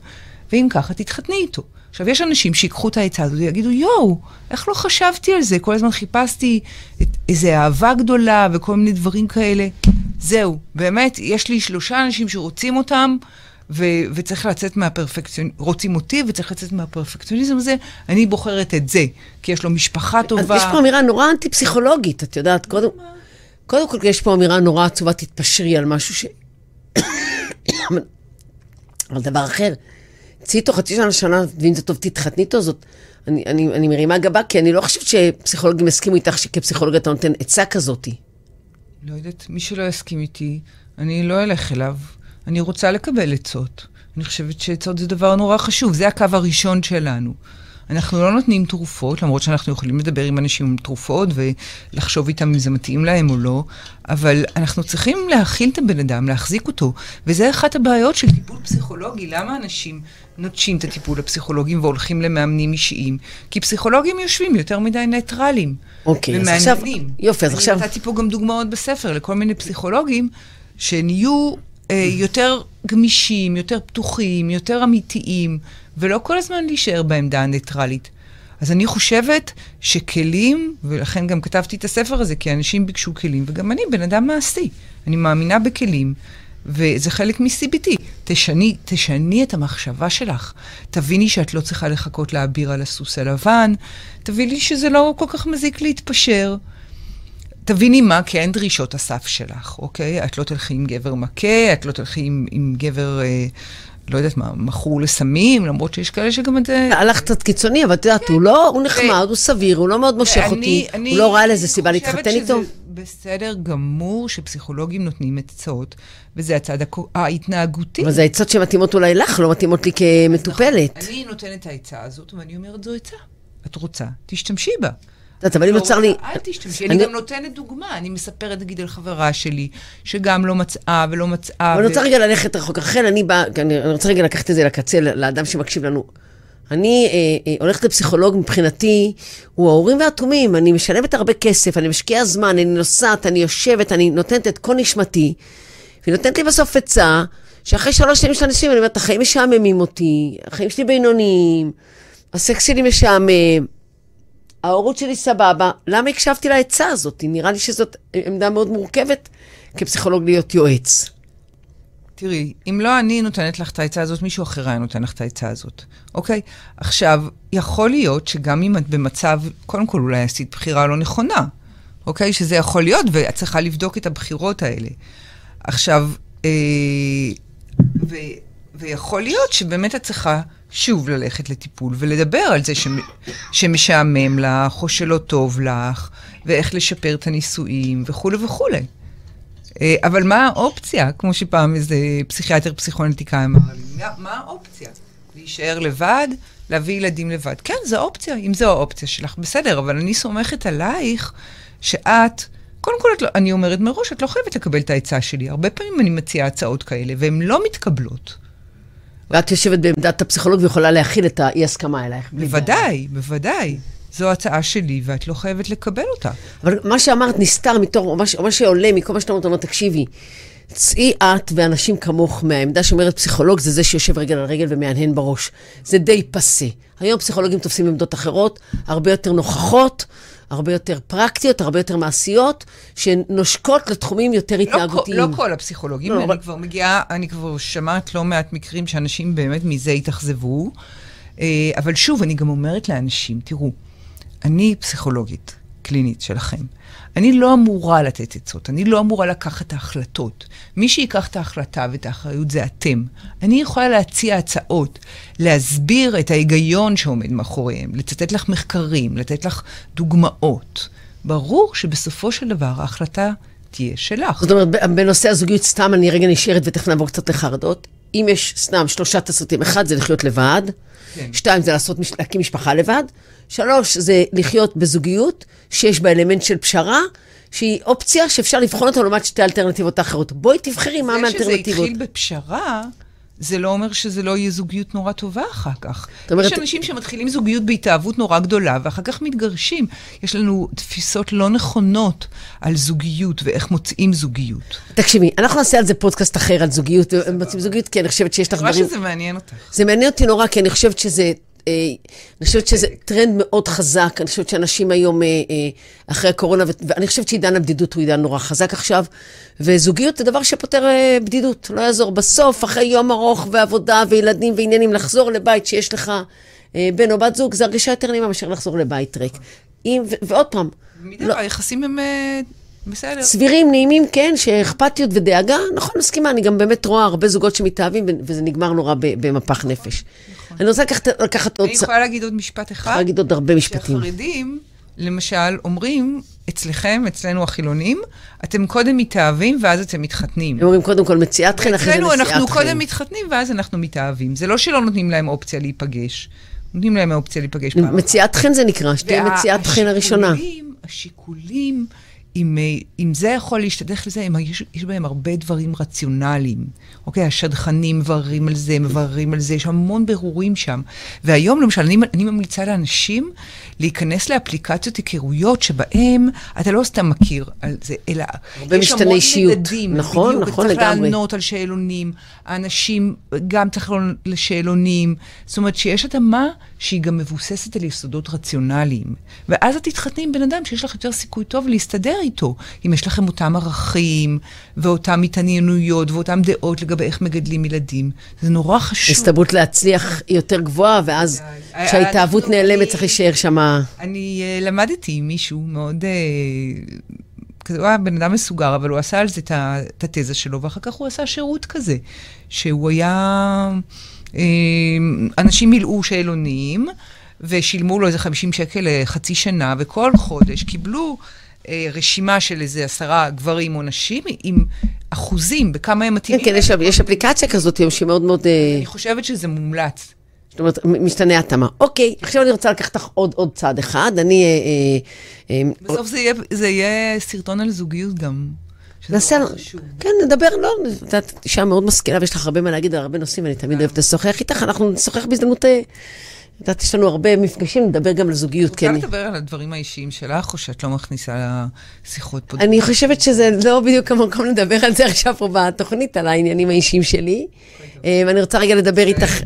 ואם ככה, תתחתני איתו. עכשיו, יש אנשים שיקחו את העצה הזאת ויגידו, יואו, איך לא חשבתי על זה? כל הזמן חיפשתי את איזו אהבה גדולה וכל מיני דברים כאלה. זהו, באמת, יש לי שלושה אנשים שרוצים אותם, ו- וצריך לצאת מהפרפקציוניזם, רוצים אותי וצריך לצאת מהפרפקציוניזם הזה, אני בוחרת את זה, כי יש לו משפחה טובה. אז יש פה אמירה נורא אנטי-פסיכולוגית, את יודעת, קודם, קודם כל יש פה אמירה נורא עצובה, תתפשרי על משהו ש... על דבר אחר. צאי איתו חצי שנה, שנה, ואם זה טוב, תתחתני איתו, זאת... אני, אני, אני מרימה גבה, כי אני לא חושבת שפסיכולוגים יסכימו איתך שכפסיכולוגיה אתה נותן עצה כזאתי. לא יודעת, מי שלא יסכים איתי, אני לא אלך אליו. אני רוצה לקבל עצות. אני חושבת שעצות זה דבר נורא חשוב, זה הקו הראשון שלנו. אנחנו לא נותנים תרופות, למרות שאנחנו יכולים לדבר עם אנשים עם תרופות ולחשוב איתם אם זה מתאים להם או לא, אבל אנחנו צריכים להכיל את הבן אדם, להחזיק אותו. וזה אחת הבעיות של טיפול פסיכולוגי. למה אנשים נוטשים את הטיפול הפסיכולוגי והולכים למאמנים אישיים? כי פסיכולוגים יושבים יותר מדי ניטרלים. אוקיי, אז עכשיו, יופי, אז עכשיו... אני נתתי פה גם דוגמאות בספר לכל מיני פסיכולוגים שנהיו אה, יותר גמישים, יותר פתוחים, יותר אמיתיים, ולא כל הזמן להישאר בעמדה הניטרלית. אז אני חושבת שכלים, ולכן גם כתבתי את הספר הזה, כי אנשים ביקשו כלים, וגם אני בן אדם מעשי. אני מאמינה בכלים, וזה חלק מ-CBT. תשני, תשני את המחשבה שלך. תביני שאת לא צריכה לחכות לאביר על הסוס הלבן, תביני שזה לא כל כך מזיק להתפשר. תביני מה כן דרישות הסף שלך, אוקיי? את לא תלכי עם גבר מכה, את לא תלכי עם, עם גבר, אה, לא יודעת מה, מכור לסמים, למרות שיש כאלה שגם את זה... הלך קצת קיצוני, אבל את יודעת, הוא לא, הוא נחמד, הוא סביר, הוא לא מאוד מושך אותי, הוא לא ראה לזה סיבה להתחתן איתו. בסדר גמור שפסיכולוגים נותנים עצות, וזה הצד ההתנהגותי. אבל זה עצות שמתאימות אולי לך, לא מתאימות לי כמטופלת. אני נותנת את העצה הזאת, ואני אומרת, זו עצה. את רוצה, תשתמשי בה. יודעת, אבל אם נוצר לי... אל תשתמשי, אני גם נותנת דוגמה. אני מספרת, נגיד, על חברה שלי, שגם לא מצאה ולא מצאה. אבל אני רוצה רגע ללכת רחוק. לכן אני באה, אני רוצה רגע לקחת את זה לקצה, לאדם שמקשיב לנו. אני אה, אה, הולכת לפסיכולוג מבחינתי, הוא ההורים והתומים, אני משלמת הרבה כסף, אני משקיעה זמן, אני נוסעת, אני יושבת, אני נותנת את כל נשמתי, והיא נותנת לי בסוף עצה, שאחרי שלוש שנים של אנשים, אני אומרת, החיים משעממים אותי, החיים שלי בינוניים, הסקס שלי משעמם, ההורות שלי סבבה, למה הקשבתי לעצה הזאת? נראה לי שזאת עמדה מאוד מורכבת כפסיכולוג להיות יועץ. תראי, אם לא אני נותנת לך את העצה הזאת, מישהו אחר היה נותן לך את העצה הזאת, אוקיי? עכשיו, יכול להיות שגם אם את במצב, קודם כל אולי עשית בחירה לא נכונה, אוקיי? שזה יכול להיות, ואת צריכה לבדוק את הבחירות האלה. עכשיו, אה, ו, ויכול להיות שבאמת את צריכה שוב ללכת לטיפול ולדבר על זה ש... שמשעמם לך, או שלא טוב לך, ואיך לשפר את הנישואים, וכולי וכולי. אה, אבל מה האופציה? כמו שפעם איזה פסיכיאטר פסיכואנטיקאי אמר לי, מה האופציה? להישאר לבד? להביא ילדים לבד. כן, זו אופציה, אם זו האופציה שלך, בסדר, אבל אני סומכת עלייך שאת, קודם כל, לא, אני אומרת מראש, את לא חייבת לקבל את העצה שלי. הרבה פעמים אני מציעה הצעות כאלה, והן לא מתקבלות. ואת יושבת בעמדת הפסיכולוג ויכולה להכיל את האי-הסכמה אלייך. בוודאי, בוודאי. זו הצעה שלי, ואת לא חייבת לקבל אותה. אבל מה שאמרת נסתר מתוך, או מה, מה שעולה מכל מה שאתה אומרת, תקשיבי, צאי את ואנשים כמוך מהעמדה שאומרת פסיכולוג זה זה שיושב רגל על רגל ומהנהן בראש. זה די פסה. היום פסיכולוגים תופסים עמדות אחרות, הרבה יותר נוכחות, הרבה יותר פרקטיות, הרבה יותר מעשיות, שנושקות לתחומים יותר לא התנהגותיים. לא, לא כל הפסיכולוגים, לא, אני אבל... כבר מגיעה, אני כבר שמעת לא מעט מקרים שאנשים באמת מזה התאכזבו. אה, אבל שוב, אני גם אומרת לאנשים, תראו, אני פסיכולוגית קלינית שלכם. אני לא אמורה לתת עצות, אני לא אמורה לקחת את ההחלטות. מי שיקח את ההחלטה ואת האחריות זה אתם. אני יכולה להציע הצעות, להסביר את ההיגיון שעומד מאחוריהם, לצטט לך מחקרים, לתת לך דוגמאות. ברור שבסופו של דבר ההחלטה תהיה שלך. זאת אומרת, בנושא הזוגיות, סתם אני רגע נשארת ותכף נעבור קצת לחרדות. אם יש סתם שלושה תסריטים, אחד זה לחיות לבד, כן. שתיים זה לעשות, להקים משפחה לבד, שלוש זה לחיות בזוגיות שיש בה אלמנט של פשרה, שהיא אופציה שאפשר לבחון אותה לעומת שתי אלטרנטיבות האחרות. בואי תבחרי מה מהאלטרנטיבות. זה שזה התחיל בפשרה, זה לא אומר שזה לא יהיה זוגיות נורא טובה אחר כך. אומרת... יש אנשים שמתחילים זוגיות בהתאהבות נורא גדולה, ואחר כך מתגרשים. יש לנו תפיסות לא נכונות על זוגיות ואיך מוצאים זוגיות. תקשיבי, אנחנו נעשה על זה פודקאסט אחר על זוגיות, מוצאים זוגיות, כי אני חושבת שיש לך דברים... רואה שזה מעניין אותך. זה מעניין אותי נורא, כי אני חושבת שזה אני חושבת שזה טרנד מאוד חזק, אני חושבת שאנשים היום, אה, אה, אחרי הקורונה, ואני חושבת שעידן הבדידות הוא עידן נורא חזק עכשיו, וזוגיות זה דבר שפותר בדידות, לא יעזור. בסוף, אחרי יום ארוך ועבודה וילדים ועניינים, לחזור לבית שיש לך בן או בת זוג, זה הרגשה יותר נעימה מאשר לחזור לבית ריק. ועוד פעם... מדי לא, היחסים הם... בסדר. סבירים, נעימים, כן, שאכפתיות ודאגה, נכון, מסכימה, אני גם באמת רואה הרבה זוגות שמתאהבים, וזה נגמר נורא במפח נפש. נכון. אני רוצה לקחת, לקחת עוד... אני יכולה להגיד עוד משפט אחד? יכולה להגיד עוד הרבה משפטים. שהחרדים, למשל, אומרים, אצלכם, אצלנו החילונים, אתם קודם מתאהבים ואז אתם מתחתנים. הם אומרים קודם כל מציאת חן, אחרי זה נשיאת חן. אצלנו אנחנו קודם מתחתנים ואז אנחנו מתאהבים. זה לא שלא נותנים להם אופציה להיפגש. נותנים להם האופציה להיפגש פעם אחת. מציאת חן זה נקרא, שתהיה מציאת חן הראשונה. השיקולים, אם, אם זה יכול להשתדך לזה, הם, יש, יש בהם הרבה דברים רציונליים. אוקיי, השדכנים מבררים על זה, מבררים על זה, יש המון ברורים שם. והיום, למשל, אני, אני ממליצה לאנשים להיכנס לאפליקציות היכרויות שבהם אתה לא סתם מכיר על זה, אלא הרבה יש משתני המון אישיות. מדדים. נכון, בדיוק, נכון צריך לגמרי. לענות על שאלונים, האנשים גם צריך לענות לשאלונים. זאת אומרת שיש התאמה שהיא גם מבוססת על יסודות רציונליים. ואז את תתחתני עם בן אדם שיש לך יותר סיכוי טוב להסתדר איתו, אם יש לכם אותם ערכים, ואותם התעניינויות, ואותם דעות לגבי איך מגדלים ילדים. זה נורא חשוב. הסתברות להצליח יותר גבוהה, ואז אה, כשההתאהבות אנחנו- נעלמת אני- צריך להישאר שם. אני למדתי עם מישהו מאוד... כזה, הוא היה בן אדם מסוגר, אבל הוא עשה על זה את התזה שלו, ואחר כך הוא עשה שירות כזה, שהוא היה... אנשים מילאו שאלונים, ושילמו לו איזה 50 שקל לחצי שנה, וכל חודש קיבלו uh, רשימה של איזה עשרה גברים או נשים עם אחוזים, בכמה הם כן, מתאימים. כן, יש- יש אפליקציה כזאת היום שהיא מאוד מאוד... אה, אני חושבת שזה מומלץ. זאת אומרת, משתנה התאמה. אוקיי, עכשיו אני רוצה לקחת לך עוד, עוד צעד אחד. אני... אה, אה, אה, בסוף זה יהיה, זה יהיה סרטון על זוגיות גם. נעשה... כן, נדבר, לא, את יודעת, אישה מאוד משכילה ויש לך הרבה מה להגיד על הרבה נושאים, ואני תמיד אוהבת לשוחח איתך, אנחנו נשוחח בהזדמנות... אה, את יודעת, יש לנו הרבה מפגשים, נדבר גם על זוגיות, כן. רוצה לדבר על הדברים האישיים שלך, או שאת לא מכניסה לשיחות פה? אני חושבת שזה לא בדיוק המקום לדבר על זה עכשיו פה בתוכנית, על העניינים האישיים שלי. אה, ואני רוצה רגע לדבר איתך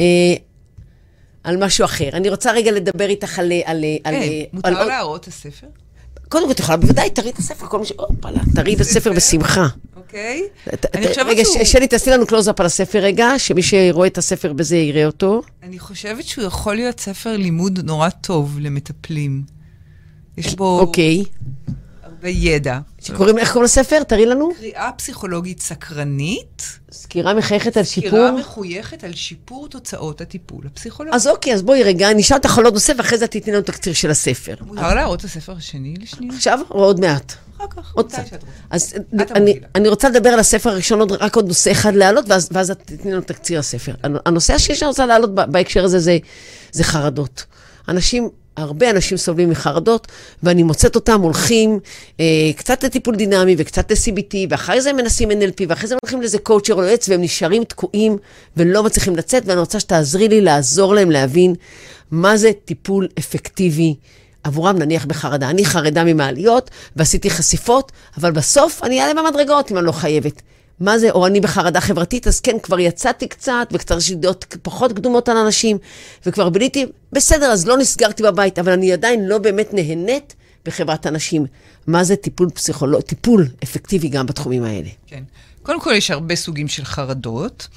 אה, על משהו אחר. אני רוצה רגע לדבר איתך על... על- כן, מותר להראות את הספר, קודם כל, את יכולה בוודאי, תראי את הספר, כל מי ש... הופלה, תראי את הספר בשמחה. אוקיי? אני חושבת רגע, שהוא- ש- שלי, תעשי לנו קלוז-אפ על הספר רגע, שמי שרואה את הספר בזה יראה אותו. אני חושבת שהוא יכול להיות ספר לימוד נורא טוב למטפלים. יש בו אוקיי. הרבה ידע. שקוראים, איך קוראים לספר? תראי לנו. קריאה פסיכולוגית סקרנית, סקירה מחייכת על שיפור. סקירה מחויכת על שיפור תוצאות הטיפול הפסיכולוגי. אז אוקיי, אז בואי רגע, אני אשאל אותך על עוד נושא, ואחרי זה תתני לנו תקציר של הספר. מותר להראות את הספר השני לשנייה? עכשיו או עוד מעט? אחר כך, עוד קצת. אז אני, רוצה לדבר על הספר הראשון, עוד, רק עוד נושא אחד להעלות, ואז, ואז את תתני לנו תקציר הספר. הנ- הנושא השני שאני רוצה להעלות בהקשר הזה זה, זה חרדות. אנשים, הרבה אנשים סובלים מחרדות, ואני מוצאת אותם הולכים אה, קצת לטיפול דינמי וקצת ל-CBT, ואחרי זה הם מנסים NLP, ואחרי זה הם הולכים לאיזה קואוצ'ר או יועץ, והם נשארים תקועים ולא מצליחים לצאת, ואני רוצה שתעזרי לי לעזור להם להבין מה זה טיפול אפקטיבי עבורם נניח בחרדה. אני חרדה ממעליות, ועשיתי חשיפות, אבל בסוף אני אעלה במדרגות אם אני לא חייבת. מה זה, או אני בחרדה חברתית, אז כן, כבר יצאתי קצת, וקצת יש לי דעות פחות קדומות על אנשים, וכבר ביליתי, בסדר, אז לא נסגרתי בבית, אבל אני עדיין לא באמת נהנית בחברת אנשים. מה זה טיפול פסיכולוג, טיפול אפקטיבי גם בתחומים האלה. כן. קודם כל, יש הרבה סוגים של חרדות,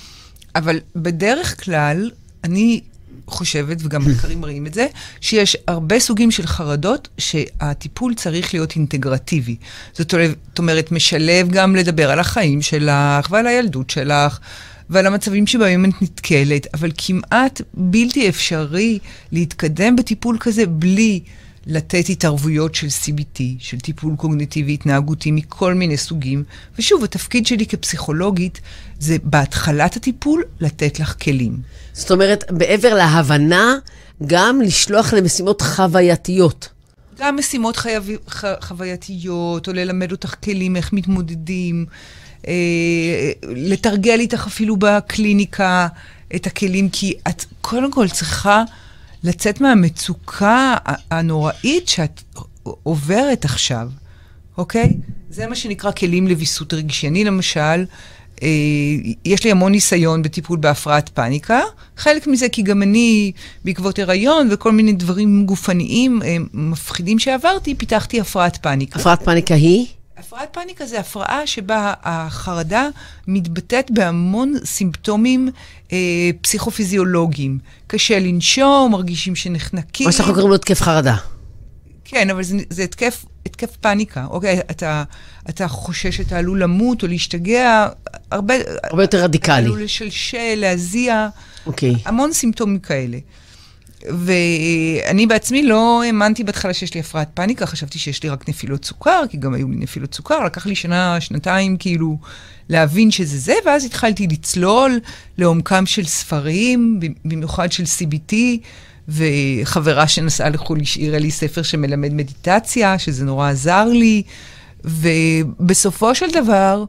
אבל בדרך כלל, אני חושבת, וגם מחקרים מראים את זה, שיש הרבה סוגים של חרדות שהטיפול צריך להיות אינטגרטיבי. זאת אומרת, משלב גם לדבר על החיים שלך ועל הילדות שלך. ועל המצבים שבהם את נתקלת, אבל כמעט בלתי אפשרי להתקדם בטיפול כזה בלי לתת התערבויות של CBT, של טיפול קוגניטיבי התנהגותי מכל מיני סוגים. ושוב, התפקיד שלי כפסיכולוגית זה בהתחלת הטיפול לתת לך כלים. זאת אומרת, מעבר להבנה, גם לשלוח למשימות חווייתיות. גם משימות חייב... ח... חווייתיות, או ללמד אותך כלים איך מתמודדים, אה, לתרגל איתך אפילו בקליניקה את הכלים, כי את קודם כל צריכה לצאת מהמצוקה הנוראית שאת עוברת עכשיו, אוקיי? זה מה שנקרא כלים לוויסות רגשי. אני למשל, אה, יש לי המון ניסיון בטיפול בהפרעת פאניקה. חלק מזה כי גם אני, בעקבות הריון וכל מיני דברים גופניים אה, מפחידים שעברתי, פיתחתי הפרעת פאניקה. הפרעת פאניקה היא? הפרעת פאניקה זה הפרעה שבה החרדה מתבטאת בהמון סימפטומים אה, פסיכופיזיולוגיים. קשה לנשום, מרגישים שנחנקים. מה שאנחנו קוראים לו התקף חרדה. כן, אבל זה, זה התקף, התקף פאניקה. אוקיי, אתה, אתה חושש שאתה עלול למות או להשתגע, הרבה... הרבה יותר רדיקלי. עלול לשלשל, להזיע, אוקיי. המון סימפטומים כאלה. ואני בעצמי לא האמנתי בהתחלה שיש לי הפרעת פאניקה, חשבתי שיש לי רק נפילות סוכר, כי גם היו לי נפילות סוכר, לקח לי שנה, שנתיים כאילו להבין שזה זה, ואז התחלתי לצלול לעומקם של ספרים, במיוחד של CBT, וחברה שנסעה לחו"ל השאירה לי ספר שמלמד מדיטציה, שזה נורא עזר לי, ובסופו של דבר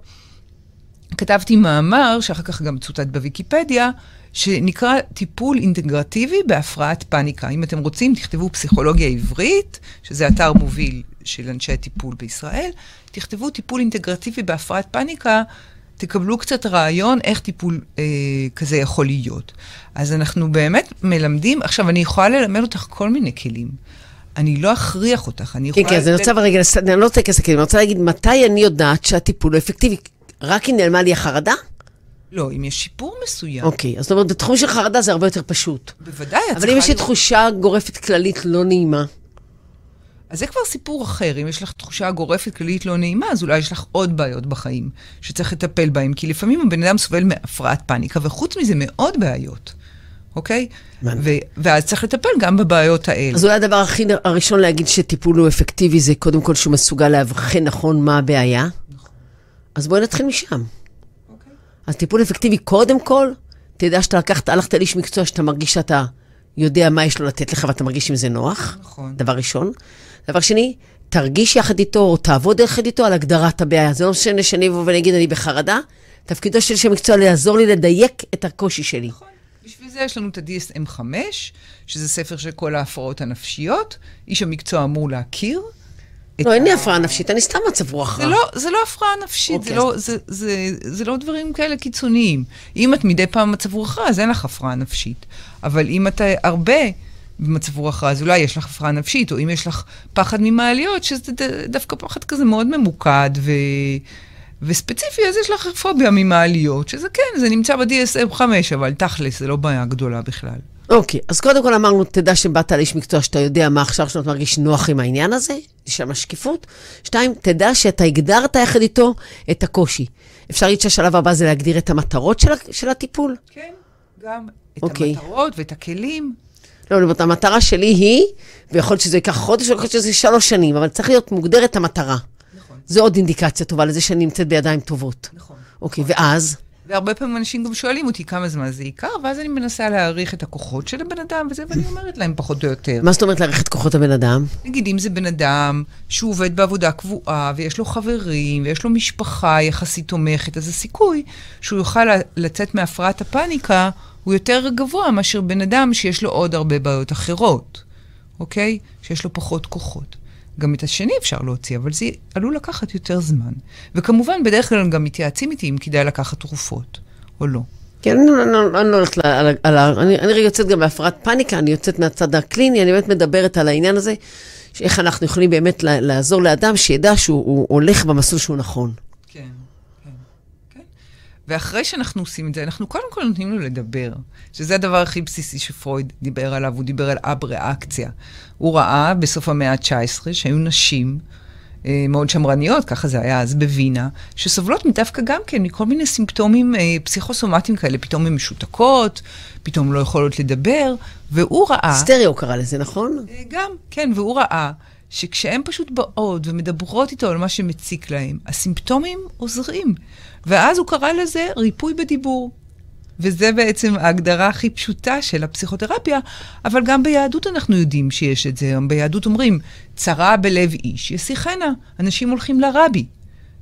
כתבתי מאמר, שאחר כך גם צוטט בוויקיפדיה, שנקרא טיפול אינטגרטיבי בהפרעת פאניקה. אם אתם רוצים, תכתבו פסיכולוגיה עברית, שזה אתר מוביל של אנשי טיפול בישראל, תכתבו טיפול אינטגרטיבי בהפרעת פאניקה, תקבלו קצת רעיון איך טיפול אה, כזה יכול להיות. אז אנחנו באמת מלמדים, עכשיו, אני יכולה ללמד אותך כל מיני כלים. אני לא אכריח אותך, אני כן, יכולה... כן, אז אני רוצה רגע, אני לא רוצה להיכנס לכלים, אני רוצה להגיד, מתי אני יודעת שהטיפול הוא אפקטיבי? רק אם נעלמה לי החרדה? לא, אם יש שיפור מסוים. אוקיי, אז זאת אומרת, בתחום של חרדה זה הרבה יותר פשוט. בוודאי, את אבל אם יש לי תחושה גורפת כללית לא נעימה, אז זה כבר סיפור אחר. אם יש לך תחושה גורפת כללית לא נעימה, אז אולי יש לך עוד בעיות בחיים שצריך לטפל בהן. כי לפעמים הבן אדם סובל מהפרעת פאניקה, וחוץ מזה מאוד בעיות, אוקיי? ו- ואז צריך לטפל גם בבעיות האלה. אז אולי הדבר הכי הראשון להגיד שטיפול הוא אפקטיבי זה קודם כל שהוא מסוגל לאבחן נכון מה הבעיה. אז בואי נתחיל משם. אוקיי. אז טיפול אפקטיבי, קודם כל, תדע שאתה לקחת, הלכת לאיש מקצוע שאתה מרגיש שאתה יודע מה יש לו לתת לך ואתה מרגיש עם זה נוח. נכון. דבר ראשון. דבר שני, תרגיש יחד איתו או תעבוד יחד איתו על הגדרת הבעיה. זה לא משנה שאני אבוא ואני אגיד אני בחרדה, תפקידו של איש המקצוע לעזור לי לדייק את הקושי שלי. נכון. בשביל זה יש לנו את ה-DSM-5, שזה ספר של כל ההפרעות הנפשיות. איש המקצוע אמור להכיר. לא, אין לי הפרעה נפשית, אני סתם מצב רוח רע. זה לא הפרעה נפשית, אוקיי, זה, לא, זה, לא דברים כאלה קיצוניים. אם את מדי פעם במצב רוח רע, אז אין לך הפרעה נפשית. אבל אם אתה הרבה במצב רוח רע, אז אולי יש לך הפרעה נפשית, או אם יש לך פחד ממעליות, שזה דווקא פחד כזה מאוד ממוקד ו... וספציפי, אז יש לך פוביה ממעליות, שזה כן, זה נמצא ב-DSM 5, אבל תכלס, זה לא בעיה גדולה בכלל. אוקיי, אז קודם כל אמרנו, תדע שבאת לאיש מקצוע שאתה יודע מה עכשיו שאתה מרגיש נוח עם העניין הזה, יש שם שקיפות. שתיים, תדע שאתה הגדרת יחד איתו את הקושי. אפשר להגיד שהשלב הבא זה להגדיר את המטרות של, של הטיפול? כן, גם את אוקיי. המטרות ואת הכלים. לא, לא, המטרה שלי היא, ויכול להיות שזה ייקח חודש, ויכול להיות שזה שלוש שנים, אבל צריך להיות מוגדרת המטרה. נכון, זו עוד אינדיקציה טובה לזה שאני נמצאת בידיים טובות. נכון. אוקיי, ואז? והרבה פעמים אנשים גם שואלים אותי כמה זמן זה ייקח, ואז אני מנסה להעריך את הכוחות של הבן אדם וזה, ואני אומרת להם פחות או יותר. מה זאת אומרת להעריך את כוחות הבן אדם? נגיד, אם זה בן אדם שהוא עובד בעבודה קבועה, ויש לו חברים, ויש לו משפחה יחסית תומכת, אז הסיכוי שהוא יוכל לצאת מהפרעת הפאניקה הוא יותר גבוה מאשר בן אדם שיש לו עוד הרבה בעיות אחרות, אוקיי? שיש לו פחות כוחות. גם את השני אפשר להוציא, אבל זה עלול לקחת יותר זמן. וכמובן, בדרך כלל גם מתייעצים איתי אם כדאי לקחת תרופות, או לא. כן, אני לא- אני לא הולכת ל- על ה... אני אני רגע יוצאת גם בהפרעת פאניקה, אני יוצאת מהצד הקליני, אני באמת מדברת על העניין הזה, שאיך אנחנו יכולים באמת לעזור לאדם שידע שהוא הוא הולך במסלול שהוא נכון. כן. ואחרי שאנחנו עושים את זה, אנחנו קודם כל נותנים לו לדבר, שזה הדבר הכי בסיסי שפרויד דיבר עליו, הוא דיבר על אב-ריאקציה. הוא ראה בסוף המאה ה-19 שהיו נשים אה, מאוד שמרניות, ככה זה היה אז בווינה, שסובלות דווקא גם כן מכל מיני סימפטומים אה, פסיכוסומטיים כאלה, פתאום הן משותקות, פתאום לא יכולות לדבר, והוא ראה... סטריאו קרא לזה, נכון? אה, גם, כן, והוא ראה שכשהן פשוט באות ומדברות איתו על מה שמציק להם, הסימפטומים עוזרים. ואז הוא קרא לזה ריפוי בדיבור. וזה בעצם ההגדרה הכי פשוטה של הפסיכותרפיה, אבל גם ביהדות אנחנו יודעים שיש את זה. ביהדות אומרים, צרה בלב איש ישיחנה. אנשים הולכים לרבי,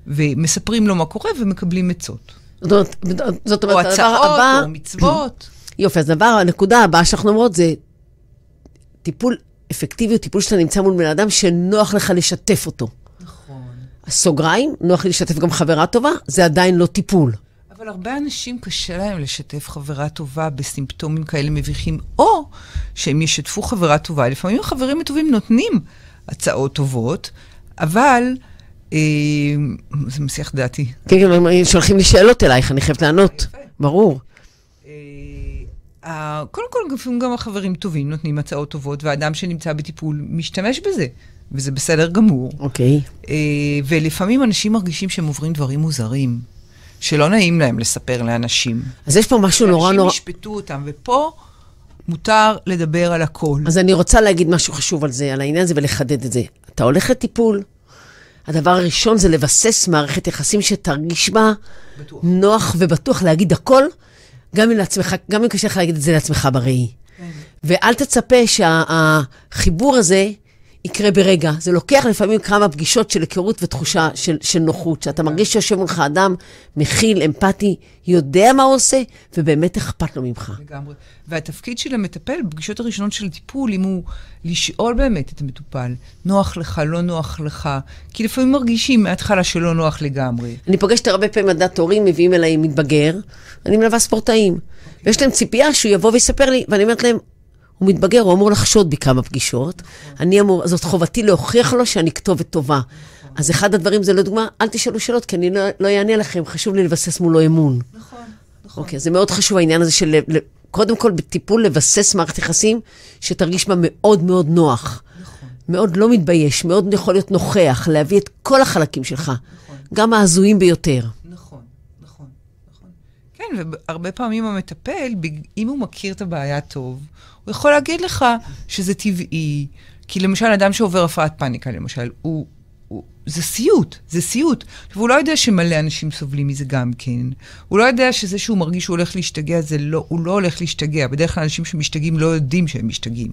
ומספרים לו מה קורה ומקבלים עצות. זאת אומרת, זאת או אומרת, הדבר הצעות, הבא... או מצוות. יופי, אז הדבר, הנקודה הבאה שאנחנו אומרות זה טיפול אפקטיבי, הוא טיפול שאתה נמצא מול בן אדם שנוח לך לשתף אותו. סוגריים, נוח לי לשתף גם חברה טובה, זה עדיין לא טיפול. אבל הרבה אנשים קשה להם לשתף חברה טובה בסימפטומים כאלה מביכים, או שהם ישתפו חברה טובה. לפעמים החברים הטובים נותנים הצעות טובות, אבל אה, זה מסיח דעתי. כן, כן, הם שולחים לי שאלות אלייך, אני חייבת לענות. יפה. ברור. אה, קודם כל, גם החברים טובים נותנים הצעות טובות, והאדם שנמצא בטיפול משתמש בזה, וזה בסדר גמור. אוקיי. אה, ולפעמים אנשים מרגישים שהם עוברים דברים מוזרים, שלא נעים להם לספר לאנשים. אז יש פה משהו נורא נורא... שאנשים ישפטו אותם, ופה מותר לדבר על הכל. אז אני רוצה להגיד משהו חשוב על זה, על העניין הזה, ולחדד את זה. אתה הולך לטיפול, הדבר הראשון זה לבסס מערכת יחסים שתרגיש בה בטוח. נוח ובטוח להגיד הכל, גם אם, לעצמך, גם אם קשה לך להגיד את זה לעצמך בראי. כן. ואל תצפה שהחיבור הזה יקרה ברגע. זה לוקח לפעמים כמה פגישות של היכרות ותחושה של, של נוחות, שאתה מרגיש שיושב מולך אדם מכיל, אמפתי, יודע מה הוא עושה, ובאמת אכפת לו ממך. לגמרי. והתפקיד של המטפל בפגישות הראשונות של הטיפול, אם הוא לשאול באמת את המטופל, נוח לך, לא נוח לך, כי לפעמים מרגישים מההתחלה שלא נוח לגמרי. אני פוגשת הרבה פעמים עדת הורים, מביאים אליי מתבגר, אני מלווה ספורטאים. ויש להם ציפייה שהוא יבוא ויספר לי, ואני אומרת להם, הוא מתבגר, הוא אמור לחשוד בי כמה פגישות. אני אמור, זאת חובתי להוכיח לו שאני כתובת טובה. אז אחד הדברים זה לדוגמה, אל תשאלו שאלות, כי אני לא, לא אענה לכם, חשוב לי לבסס מולו אמון. נכון, נכון. אוקיי, זה מאוד חשוב העניין הזה של, קודם כל בטיפול לבסס מערכת יחסים שתרגיש בה מאוד מאוד נוח. נכון. מאוד לא מתבייש, מאוד יכול להיות נוכח, להביא את כל החלקים שלך, גם ההזויים ביותר. נכון, נכון, נכון. כן, והרבה פעמים המטפל, אם הוא מכיר את הבעיה טוב, הוא יכול להגיד לך שזה טבעי. כי למשל, אדם שעובר הפרעת פאניקה, למשל, הוא... הוא, זה סיוט, זה סיוט. והוא לא יודע שמלא אנשים סובלים מזה גם כן. הוא לא יודע שזה שהוא מרגיש שהוא הולך להשתגע, זה לא, הוא לא הולך להשתגע. בדרך כלל אנשים שמשתגעים לא יודעים שהם משתגעים.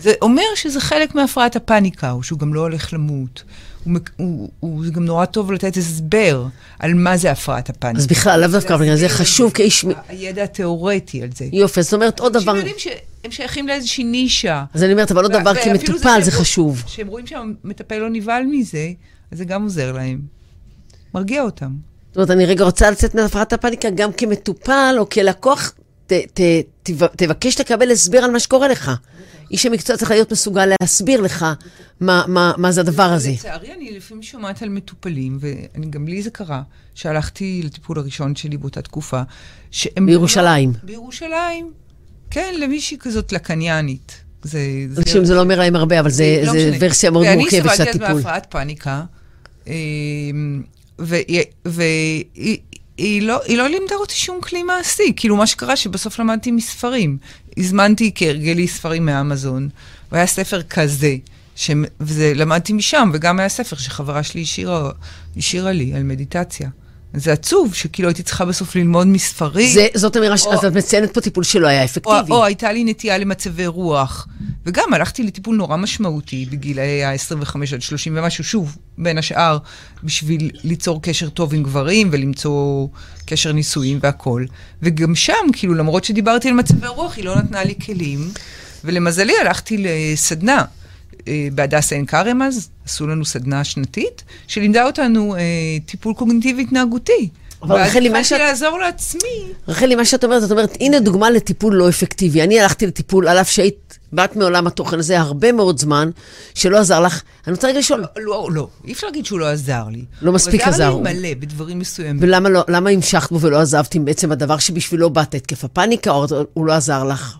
זה אומר שזה חלק מהפרעת הפאניקה, או שהוא גם לא הולך למות. הוא, הוא, הוא, זה גם נורא טוב לתת הסבר על מה זה הפרעת הפאניקה. אז בכלל, לאו דווקא, זה חשוב כאיש... הידע התיאורטי על זה. יופי, זאת אומרת עוד דבר... אנשים יודעים שהם שייכים לאיזושהי נישה. אז אני אומרת, אבל עוד דבר כמטופל זה שהם- חשוב. כשהם רואים שהמטפל לא נבהל מזה, אז זה גם עוזר להם. מרגיע אותם. זאת אומרת, אני רגע רוצה לצאת מהפרעת הפאניקה גם כמטופל או כלקוח, ת, ת, תב, תבקש לקבל הסבר על מה שקורה לך. איש המקצוע צריך להיות מסוגל להסביר לך מה, מה, מה זה הדבר הזה. לצערי, אני לפעמים שומעת על מטופלים, וגם לי זה קרה, שהלכתי לטיפול הראשון שלי באותה תקופה, שהם... בירושלים. בירושלים. כן, למישהי כזאת לקניינית. זה... זה- אנשים זה לא אומר להם הרבה, אבל זה, לא זה. ורסיה מאוד מורכבת של ואני סבלתי הטיפול. אז מהפרעת פאניקה, אמ, והיא והיא- היא לא, היא לא לימדה אותי שום כלי מעשי. כאילו, מה שקרה שבסוף למדתי מספרים. הזמנתי כהרגלי ספרים מאמזון, והיה ספר כזה, ש... וזה למדתי משם, וגם היה ספר שחברה שלי השאירה, השאירה לי על מדיטציה. זה עצוב, שכאילו הייתי צריכה בסוף ללמוד מספרים. זה, זאת אמירה, ש- או- אז את מציינת פה טיפול שלא היה או, אפקטיבי. או הייתה לי נטייה למצבי רוח. וגם הלכתי לטיפול נורא משמעותי בגילאי ה-25 עד 30 ומשהו, שוב, בין השאר, בשביל ליצור קשר טוב עם גברים ולמצוא קשר נישואים והכול. וגם שם, כאילו, למרות שדיברתי על מצבי רוח, היא לא נתנה לי כלים. ולמזלי, הלכתי לסדנה. אה, בהדסה עין כרם אז, עשו לנו סדנה שנתית, שלימדה אותנו אה, טיפול קוגניטיבי התנהגותי. אבל רחלי, מה ואז שאת- התחלתי לעזור לעצמי. רחלי, מה שאת אומרת, את אומרת, הנה דוגמה לטיפול לא אפקטיבי. אני הלכתי לטיפול, על אף שהיית, באת מעולם התוכן הזה הרבה מאוד זמן, שלא עזר לך. אני רוצה רגע לשאול, לא, לא, אי אפשר להגיד שהוא לא עזר לי. לא מספיק עזר הוא. עזר לי מלא בדברים מסוימים. ולמה לא, המשכת בו ולא עזבת עם בעצם הדבר שבשבילו באת, התקף הפאניקה, או הוא לא עזר לך?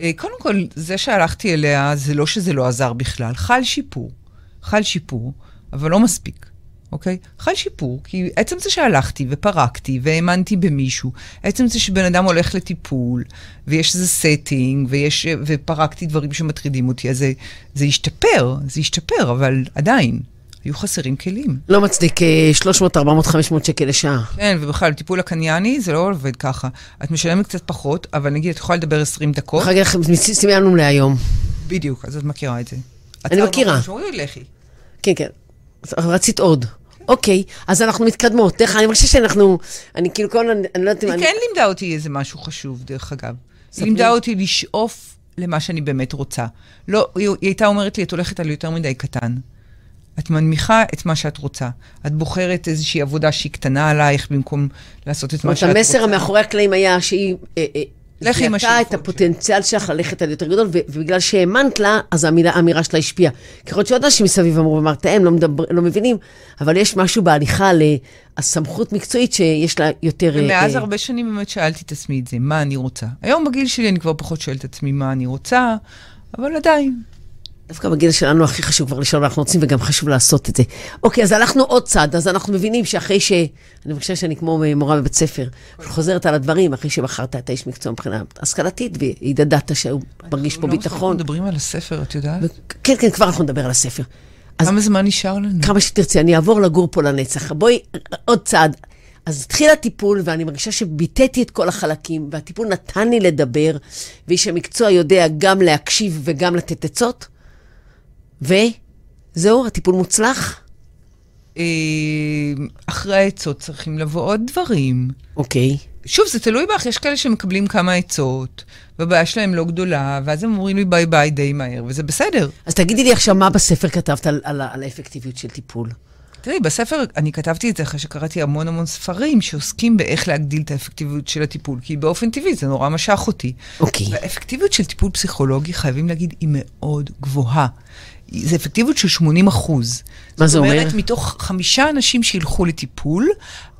אה, קודם כל, זה שהלכתי אליה, זה לא שזה לא עזר בכלל. חל שיפור. חל שיפור, אבל לא מספיק, אוקיי? חל שיפור, כי עצם זה שהלכתי ופרקתי והאמנתי במישהו, עצם זה שבן אדם הולך לטיפול, ויש איזה setting, ויש, ופרקתי דברים שמטרידים אותי, אז זה, זה השתפר, זה השתפר, אבל עדיין, היו חסרים כלים. לא מצדיק אה, 300, 400, 500 שקל לשעה. כן, ובכלל, טיפול הקנייני זה לא עובד ככה. את משלמת קצת פחות, אבל נגיד, את יכולה לדבר 20 דקות. אחר כך סיימנו להיום. בדיוק, אז את מכירה את זה. אני מכירה. כן, כן. רצית עוד. אוקיי, אז אנחנו מתקדמות. דרך אגב, אני חושבת שאנחנו, אני כאילו כל הזמן, אני לא יודעת אם היא. כן לימדה אותי איזה משהו חשוב, דרך אגב. היא לימדה אותי לשאוף למה שאני באמת רוצה. לא, היא הייתה אומרת לי, את הולכת על יותר מדי קטן. את מנמיכה את מה שאת רוצה. את בוחרת איזושהי עבודה שהיא קטנה עלייך במקום לעשות את מה שאת רוצה. המסר מאחורי הקלעים היה שהיא... אה, אה, לכי עם זיהתה השאיפות את הפוטנציאל שלך ללכת על יותר גדול, ובגלל שהאמנת לה, אז האמירה שלה השפיעה. ככל שעוד אנשים מסביב אמרו, אמרת, הם לא, מדבר, לא מבינים, אבל יש משהו בהליכה לסמכות מקצועית שיש לה יותר... אה, ומאז אה, הרבה שנים באמת שאלתי את עצמי את זה, מה אני רוצה. היום בגיל שלי אני כבר פחות שואלת את עצמי מה אני רוצה, אבל עדיין. דווקא בגיל שלנו הכי חשוב כבר לשאול, אנחנו רוצים וגם חשוב לעשות את זה. אוקיי, אז הלכנו עוד צעד, אז אנחנו מבינים שאחרי ש... אני חושבת שאני כמו מורה בבית ספר, חוזרת על הדברים, אחרי שבחרת את האיש מקצוע מבחינה השכלתית, וידעת שהוא מרגיש פה ביטחון. אנחנו מדברים על הספר, את יודעת? כן, כן, כבר אנחנו נדבר על הספר. כמה זמן נשאר לנו? כמה שתרצי, אני אעבור לגור פה לנצח. בואי, עוד צעד. אז התחיל הטיפול, ואני מרגישה שביטאתי את כל החלקים, והטיפול נתן לי לדבר, ואיש המקצוע יודע גם להקשיב וגם לתת עצות. וזהו, הטיפול מוצלח? אה, אחרי העצות צריכים לבוא עוד דברים. אוקיי. שוב, זה תלוי בך, יש כאלה שמקבלים כמה עצות, והבעיה שלהם לא גדולה, ואז הם אומרים לי ביי ביי די מהר, וזה בסדר. אז תגידי לי עכשיו, מה בספר כתבת על, על, על האפקטיביות של טיפול? תראי, בספר, אני כתבתי את זה אחרי שקראתי המון המון ספרים שעוסקים באיך להגדיל את האפקטיביות של הטיפול, כי באופן טבעי זה נורא משך אותי. אוקיי. והאפקטיביות של טיפול פסיכולוגי, חייבים להגיד, היא מאוד גבוהה. זה אפקטיביות של 80 אחוז. מה זה אומר? זאת אומרת, מתוך חמישה אנשים שילכו לטיפול,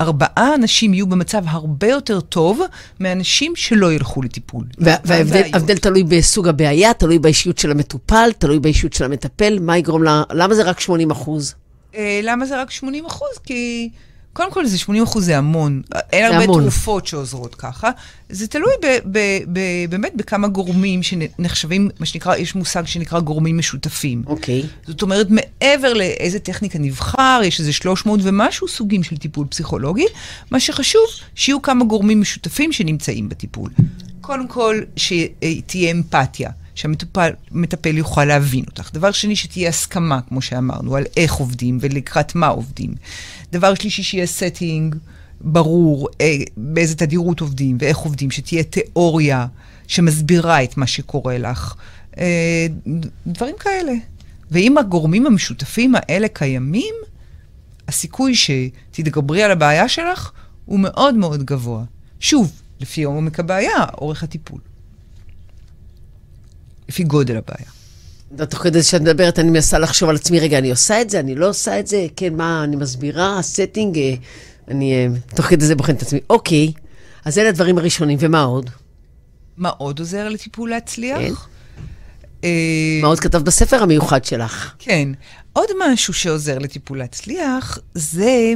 ארבעה אנשים יהיו במצב הרבה יותר טוב מאנשים שלא ילכו לטיפול. וההבדל תלוי בסוג הבעיה, תלוי באישיות של המטופל, תלוי באישיות של המטפל, מה יגרום ל... למה זה רק 80 אחוז? אה, למה זה רק 80 אחוז? כי... קודם כל, זה 80 אחוז זה המון. אין הרבה המון. תרופות שעוזרות ככה. זה תלוי ב, ב, ב, באמת בכמה גורמים שנחשבים, מה שנקרא, יש מושג שנקרא גורמים משותפים. אוקיי. Okay. זאת אומרת, מעבר לאיזה טכניקה נבחר, יש איזה 300 ומשהו סוגים של טיפול פסיכולוגי. מה שחשוב, שיהיו כמה גורמים משותפים שנמצאים בטיפול. קודם כל, שתהיה אמפתיה. שהמטפל יוכל להבין אותך. דבר שני, שתהיה הסכמה, כמו שאמרנו, על איך עובדים ולקראת מה עובדים. דבר שלישי, שיהיה setting ברור אה, באיזה תדירות עובדים ואיך עובדים, שתהיה תיאוריה שמסבירה את מה שקורה לך. אה, דברים כאלה. ואם הגורמים המשותפים האלה קיימים, הסיכוי שתתגברי על הבעיה שלך הוא מאוד מאוד גבוה. שוב, לפי עומק הבעיה, אורך הטיפול. לפי גודל הבעיה. תוך כדי שאת מדברת, אני מנסה לחשוב על עצמי, רגע, אני עושה את זה, אני לא עושה את זה, כן, מה, אני מסבירה, הסטינג, אה, אני אה, תוך כדי זה בוחנת את עצמי. אוקיי, אז אלה הדברים הראשונים, ומה עוד? מה עוד עוזר לטיפול להצליח? כן. אה, מה עוד כתבת בספר המיוחד שלך? כן. עוד משהו שעוזר לטיפול להצליח, זה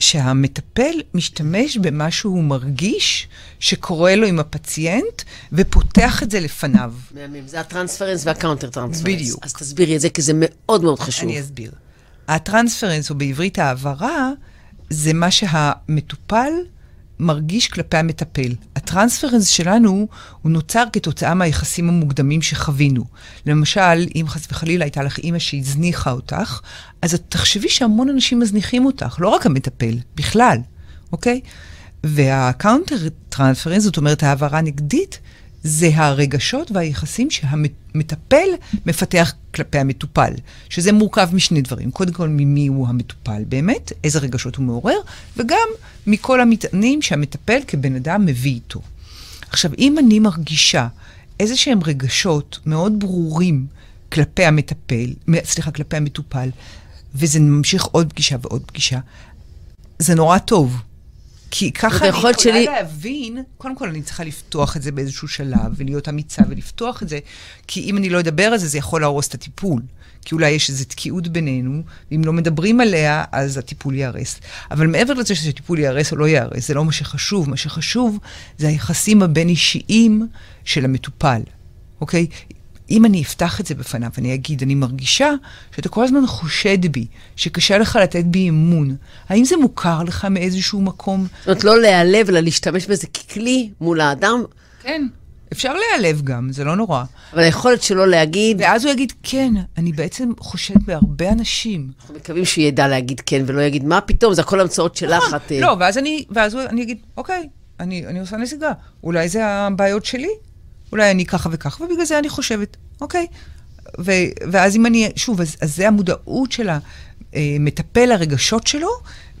שהמטפל משתמש במה שהוא מרגיש שקורה לו עם הפציינט, ופותח את זה לפניו. מהמם, זה ה transference וה counter transference. בדיוק. אז תסבירי את זה, כי זה מאוד מאוד חשוב. אני אסביר. ה transference, או בעברית העברה, זה מה שהמטופל מרגיש כלפי המטפל. ה transference שלנו הוא נוצר כתוצאה מהיחסים המוקדמים שחווינו. למשל, אם חס וחלילה הייתה לך אימא שהזניחה אותך, אז את תחשבי שהמון אנשים מזניחים אותך, לא רק המטפל, בכלל, אוקיי? וה counter transference, זאת אומרת העברה נגדית, זה הרגשות והיחסים שהמטפל מפתח כלפי המטופל, שזה מורכב משני דברים. קודם כל, ממי הוא המטופל באמת, איזה רגשות הוא מעורר, וגם מכל המטענים שהמטפל כבן אדם מביא איתו. עכשיו, אם אני מרגישה איזה שהם רגשות מאוד ברורים כלפי המטפל, סליחה, כלפי המטופל, וזה ממשיך עוד פגישה ועוד פגישה, זה נורא טוב. כי ככה אני יכולה שלי... להבין, קודם כל אני צריכה לפתוח את זה באיזשהו שלב, ולהיות אמיצה ולפתוח את זה, כי אם אני לא אדבר על זה, זה יכול להרוס את הטיפול. כי אולי יש איזו תקיעות בינינו, ואם לא מדברים עליה, אז הטיפול ייהרס. אבל מעבר לזה שהטיפול ייהרס או לא ייהרס, זה לא מה שחשוב. מה שחשוב זה היחסים הבין-אישיים של המטופל, אוקיי? אם אני אפתח את זה בפניו, אני אגיד, אני מרגישה שאתה כל הזמן חושד בי, שקשה לך לתת בי אמון. האם זה מוכר לך מאיזשהו מקום? זאת אומרת, לא להיעלב, אלא להשתמש בזה ככלי מול האדם. כן. אפשר להיעלב גם, זה לא נורא. אבל היכולת שלו להגיד... ואז הוא יגיד, כן, אני בעצם חושד בהרבה אנשים. אנחנו מקווים שהוא ידע להגיד כן, ולא יגיד, מה פתאום, זה הכל המצאות שלך, נכון. את... לא, ואז אני, ואז אני אגיד, אוקיי, אני, אני עושה נסיגה. אולי זה הבעיות שלי? אולי אני ככה וככה, ובגלל זה אני חושבת, אוקיי. ו, ואז אם אני, שוב, אז, אז זה המודעות של המטפל הרגשות שלו,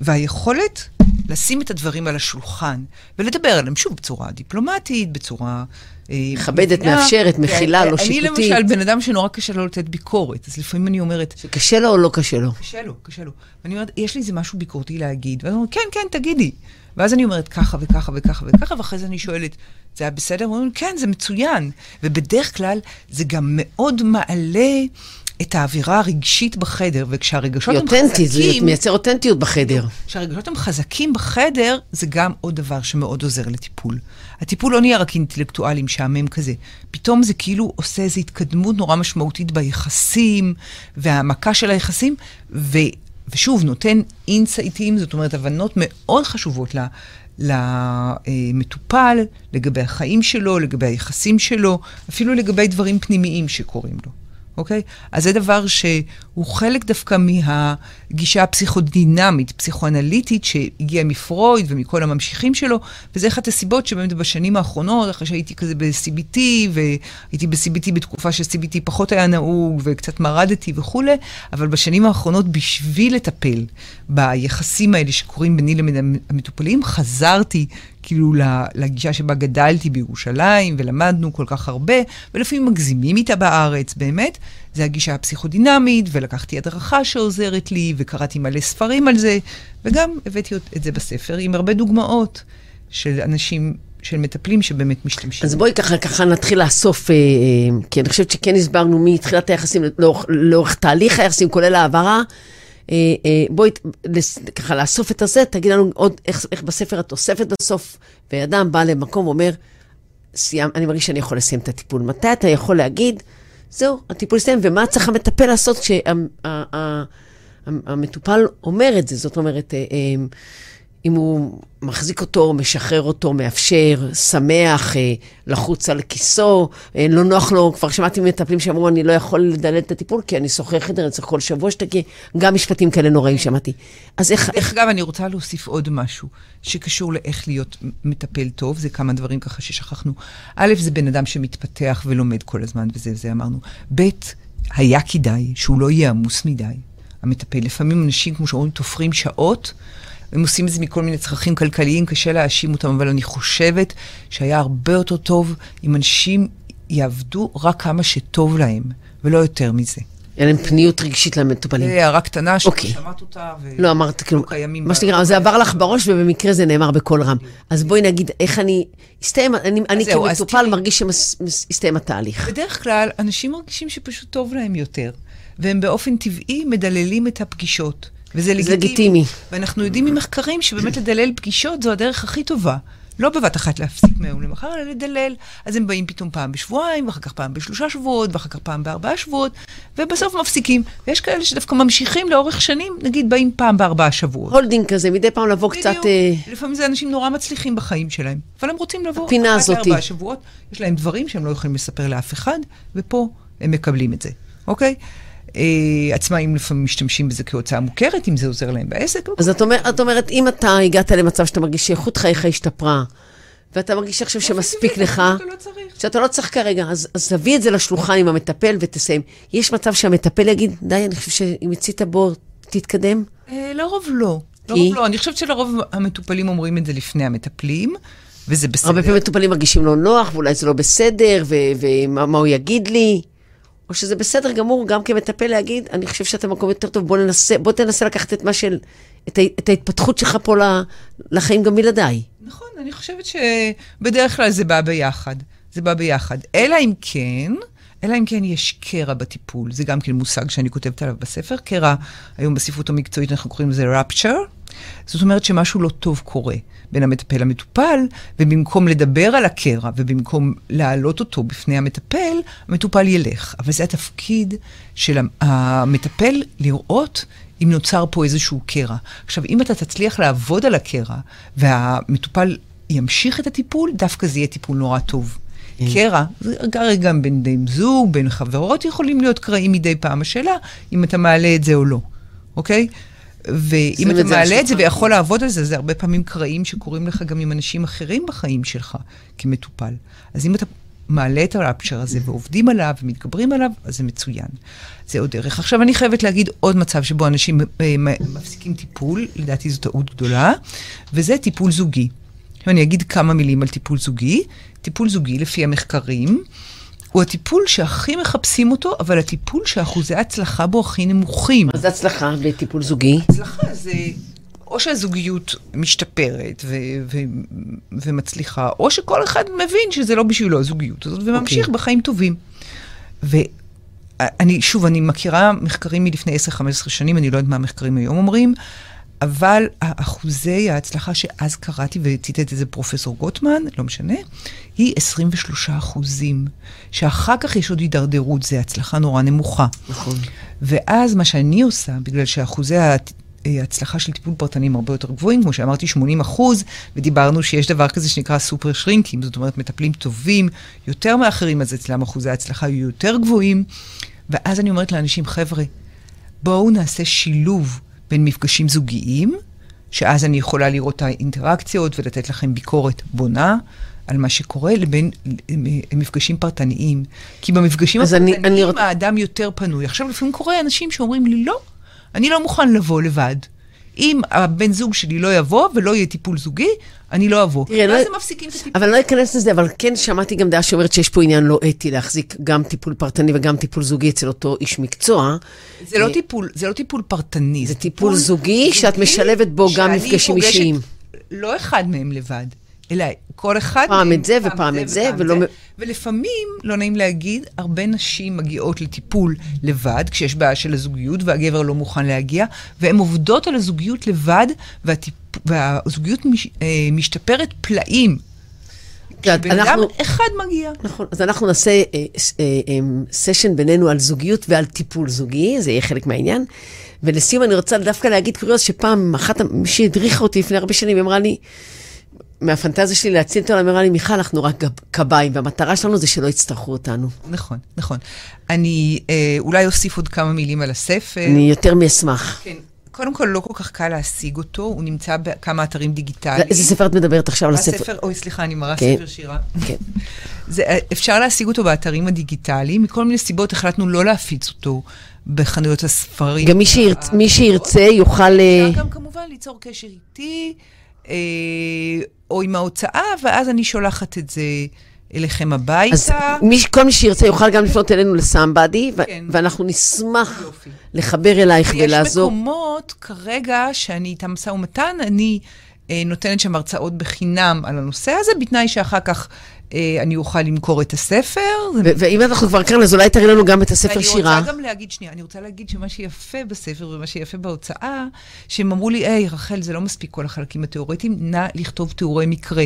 והיכולת לשים את הדברים על השולחן, ולדבר עליהם, שוב, בצורה דיפלומטית, בצורה... אה, מכבדת, מאפשרת, מכילה, לא שיפוטית. אני למשל בן אדם שנורא קשה לו לתת ביקורת, אז לפעמים אני אומרת... שקשה לו או לא קשה לו? קשה לו, קשה לו. ואני אומרת, יש לי איזה משהו ביקורתי להגיד. ואז הוא אומר, כן, כן, תגידי. ואז אני אומרת ככה וככה וככה וככה, ואחרי זה אני שואלת, זה היה בסדר? הוא אומר, כן, זה מצוין. ובדרך כלל זה גם מאוד מעלה את האווירה הרגשית בחדר, וכשהרגשות הם אותנטית, זה חזקים... מייצר אותנטיות בחדר. כשהרגשות הם חזקים בחדר, זה גם עוד דבר שמאוד עוזר לטיפול. הטיפול לא נהיה רק אינטלקטואלי משעמם כזה. פתאום זה כאילו עושה איזו התקדמות נורא משמעותית ביחסים, והעמקה של היחסים, ו, ושוב, נותן אינסייטים, זאת אומרת, הבנות מאוד חשובות. למטופל, לגבי החיים שלו, לגבי היחסים שלו, אפילו לגבי דברים פנימיים שקורים לו. אוקיי? אז זה דבר שהוא חלק דווקא מהגישה הפסיכודינמית, פסיכואנליטית, שהגיעה מפרויד ומכל הממשיכים שלו, וזה אחת הסיבות שבאמת בשנים האחרונות, אחרי שהייתי כזה ב-CBT, והייתי ב-CBT בתקופה ש-CBT פחות היה נהוג, וקצת מרדתי וכולי, אבל בשנים האחרונות, בשביל לטפל ביחסים האלה שקורים ביני לבין המטופלים, חזרתי כאילו לגישה שבה גדלתי בירושלים, ולמדנו כל כך הרבה, ולפעמים מגזימים איתה בארץ, באמת. זה הגישה הפסיכודינמית, ולקחתי הדרכה שעוזרת לי, וקראתי מלא ספרים על זה, וגם הבאתי את זה בספר עם הרבה דוגמאות של אנשים של מטפלים שבאמת משתמשים. אז בואי ככה, ככה נתחיל לאסוף, אה, אה, כי אני חושבת שכן הסברנו מתחילת היחסים לאורך, לאורך תהליך היחסים, כולל העברה. אה, אה, בואי ככה לאסוף את הזה, תגיד לנו עוד איך, איך בספר את אוספת בסוף, ואדם בא למקום ואומר, סיים, אני מרגיש שאני יכול לסיים את הטיפול. מתי אתה יכול להגיד, זהו, הטיפול הסתיים, ומה צריך המטפל לעשות כשהמטופל אומר את זה? זאת אומרת, אה, אם הוא מחזיק אותו, משחרר אותו, מאפשר, שמח, אה, לחוץ על כיסו, אה, לא נוח לו, כבר שמעתי מטפלים שאמרו, אני לא יכול לדלל את הטיפול, כי אני שוכר חדר, אני צריך כל שבוע שתגיע, גם משפטים כאלה נוראים שמעתי. אז איך... דרך אגב, אני רוצה להוסיף עוד משהו שקשור לאיך להיות מטפל טוב, זה כמה דברים ככה ששכחנו. א', זה בן אדם שמתפתח ולומד כל הזמן, וזה זה אמרנו. ב', היה כדאי שהוא לא יהיה עמוס מדי, המטפל. לפעמים אנשים, כמו שאומרים, תופרים שעות. הם עושים את זה מכל מיני צרכים כלכליים, קשה להאשים אותם, אבל אני חושבת שהיה הרבה יותר טוב אם אנשים יעבדו רק כמה שטוב להם, ולא יותר מזה. אין להם פניות רגשית למטופלים. זה הערה קטנה אוקיי. ששמעת אותה, ו... לא, אמרת, כאילו, מה שנקרא, זה עבר לך בראש, ובמקרה זה נאמר בקול רם. אז בואי נגיד, איך אני, הסתיים, אני כמטופל מרגיש שהסתיים התהליך. בדרך כלל, אנשים מרגישים שפשוט טוב להם יותר, והם באופן טבעי מדללים את הפגישות. וזה לגיטימי. לגיטימי. ואנחנו יודעים ממחקרים שבאמת לדלל פגישות זו הדרך הכי טובה. לא בבת אחת להפסיק מהיום למחר, אלא לדלל. אז הם באים פתאום פעם בשבועיים, ואחר כך פעם בשלושה שבועות, ואחר כך פעם בארבעה שבועות, ובסוף מפסיקים. ויש כאלה שדווקא ממשיכים לאורך שנים, נגיד באים פעם בארבעה שבועות. holding כזה, מדי פעם לבוא בדיוק. קצת... אה, לפעמים זה אנשים נורא מצליחים בחיים שלהם, אבל הם רוצים לבוא הפינה הזאתי. לארבעה שבועות, יש להם דברים שהם לא יכולים לספר לאף אחד, ופה הם מקבלים את זה, אוקיי? עצמאים לפעמים משתמשים בזה כהוצאה מוכרת, אם זה עוזר להם בעסק. אז את, אומר, את אומרת, אם אתה הגעת למצב שאתה מרגיש שאיכות חייך השתפרה, ואתה מרגיש עכשיו שמספיק לך, לא שאתה לא צריך כרגע, אז, אז תביא את זה לשולחן עם המטפל ותסיים. יש מצב שהמטפל יגיד, די, אני חושב שאם יצאת בור, תתקדם? אה, לרוב לא. לרוב לא. אני חושבת שלרוב המטופלים אומרים את זה לפני המטפלים. וזה בסדר. הרבה פעמים מטופלים מרגישים לא נוח, ואולי זה לא בסדר, ומה הוא יגיד לי. או שזה בסדר גמור גם כמטפל להגיד, אני חושב שאתה במקום יותר טוב, בוא, ננסה, בוא תנסה לקחת את של, את, את ההתפתחות שלך פה לחיים גם בלעדיי. נכון, אני חושבת שבדרך כלל זה בא ביחד. זה בא ביחד. אלא אם כן, אלא אם כן יש קרע בטיפול. זה גם כן מושג שאני כותבת עליו בספר. קרע, היום בספרות המקצועית אנחנו קוראים לזה rapture. זאת אומרת שמשהו לא טוב קורה בין המטפל למטופל, ובמקום לדבר על הקרע ובמקום להעלות אותו בפני המטפל, המטופל ילך. אבל זה התפקיד של המטפל לראות אם נוצר פה איזשהו קרע. עכשיו, אם אתה תצליח לעבוד על הקרע והמטופל ימשיך את הטיפול, דווקא זה יהיה טיפול נורא טוב. כן. קרע, זה גם בין בני זוג, בין חברות יכולים להיות קרעים מדי פעם. השאלה אם אתה מעלה את זה או לא, אוקיי? ואם אתה מעלה את זה ויכול לעבוד על זה, זה הרבה פעמים קרעים שקורים לך גם עם אנשים אחרים בחיים שלך כמטופל. אז אם אתה מעלה את הרפצ'ר הזה ועובדים עליו ומתגברים עליו, אז זה מצוין. זה עוד דרך. עכשיו, אני חייבת להגיד עוד מצב שבו אנשים אה, מפסיקים טיפול, לדעתי זו טעות גדולה, וזה טיפול זוגי. עכשיו אני אגיד כמה מילים על טיפול זוגי. טיפול זוגי, לפי המחקרים, הוא הטיפול שהכי מחפשים אותו, אבל הטיפול שאחוזי ההצלחה בו הכי נמוכים. מה זה הצלחה בטיפול זוגי? הצלחה זה או שהזוגיות משתפרת ו- ו- ומצליחה, או שכל אחד מבין שזה לא בשבילו הזוגיות הזאת, וממשיך okay. אוקיי. בחיים טובים. אני, שוב, אני מכירה מחקרים מלפני 10-15 שנים, אני לא יודעת מה המחקרים היום אומרים, אבל אחוזי ההצלחה שאז קראתי, וציטט את זה פרופסור גוטמן, לא משנה, היא 23 אחוזים. שאחר כך יש עוד הידרדרות, זו הצלחה נורא נמוכה. נכון. ואז מה שאני עושה, בגלל שאחוזי ההצלחה של טיפול פרטני הם הרבה יותר גבוהים, כמו שאמרתי, 80 אחוז, ודיברנו שיש דבר כזה שנקרא סופר שרינקים, זאת אומרת, מטפלים טובים יותר מאחרים, אז אצלם אחוזי ההצלחה יהיו יותר גבוהים. ואז אני אומרת לאנשים, חבר'ה, בואו נעשה שילוב בין מפגשים זוגיים, שאז אני יכולה לראות את האינטראקציות ולתת לכם ביקורת בונה. על מה שקורה, לבין מפגשים פרטניים. כי במפגשים הפרטניים אני, אני... האדם יותר פנוי. עכשיו, לפעמים קורה אנשים שאומרים לי, לא, אני לא מוכן לבוא לבד. אם הבן זוג שלי לא יבוא ולא יהיה טיפול זוגי, אני לא אבוא. תראה, ואז לא... הם מפסיקים את הטיפול. אבל אני לא אכנס לזה, אבל כן שמעתי גם דעה שאומרת שיש פה עניין לא אתי להחזיק גם טיפול פרטני וגם טיפול זוגי אצל אותו איש מקצוע. זה לא, אה, טיפול, זה לא טיפול פרטני. זה טיפול זוגי, שאת משלבת בו גם מפגשים אישיים. לא אחד מהם לבד. אלא כל אחד... פעם את זה ופעם את זה, ולא... ולפעמים, לא נעים להגיד, הרבה נשים מגיעות לטיפול לבד, כשיש בעיה של הזוגיות, והגבר לא מוכן להגיע, והן עובדות על הזוגיות לבד, והטיפ... והזוגיות מש... אה, משתפרת פלאים. כשבן אדם אחד מגיע. נכון, אז אנחנו נעשה אה, אה, אה, סשן בינינו על זוגיות ועל טיפול זוגי, זה יהיה חלק מהעניין. ולסיום אני רוצה דווקא להגיד קוריוז, שפעם אחת, מי שהדריכה אותי לפני הרבה שנים, אמרה לי, מהפנטזיה שלי להציל את העולם, אמרה לי, מיכל, אנחנו רק קביים, והמטרה שלנו זה שלא יצטרכו אותנו. נכון, נכון. אני אה, אולי אוסיף עוד כמה מילים על הספר. אני יותר מאשמח. כן. קודם כל, לא כל כך קל להשיג אותו, הוא נמצא בכמה אתרים דיגיטליים. איזה ספר את מדברת עכשיו על הספר? הספר, אוי, סליחה, אני מראה כן, ספר שירה. כן. זה, אפשר להשיג אותו באתרים הדיגיטליים, מכל מיני סיבות החלטנו לא להפיץ אותו בחנויות הספרים. גם מי, שירצ, מי שירצה יוכל... אפשר אה, גם כמובן ליצור קשר איתי. אה, או עם ההוצאה, ואז אני שולחת את זה אליכם הביתה. אז מי, כל מי שירצה יוכל גם לפנות אלינו לסמבדי, כן. ואנחנו נשמח יופי. לחבר אלייך ולעזור. ויש מקומות כרגע שאני איתם משא ומתן, אני אה, נותנת שם הרצאות בחינם על הנושא הזה, בתנאי שאחר כך אני אוכל למכור את הספר. ואם אנחנו כבר כאן, אז אולי תראי לנו גם את הספר שירה. אני רוצה גם להגיד, שנייה, אני רוצה להגיד שמה שיפה בספר ומה שיפה בהוצאה, שהם אמרו לי, היי, רחל, זה לא מספיק כל החלקים התיאורטיים, נא לכתוב תיאורי מקרה.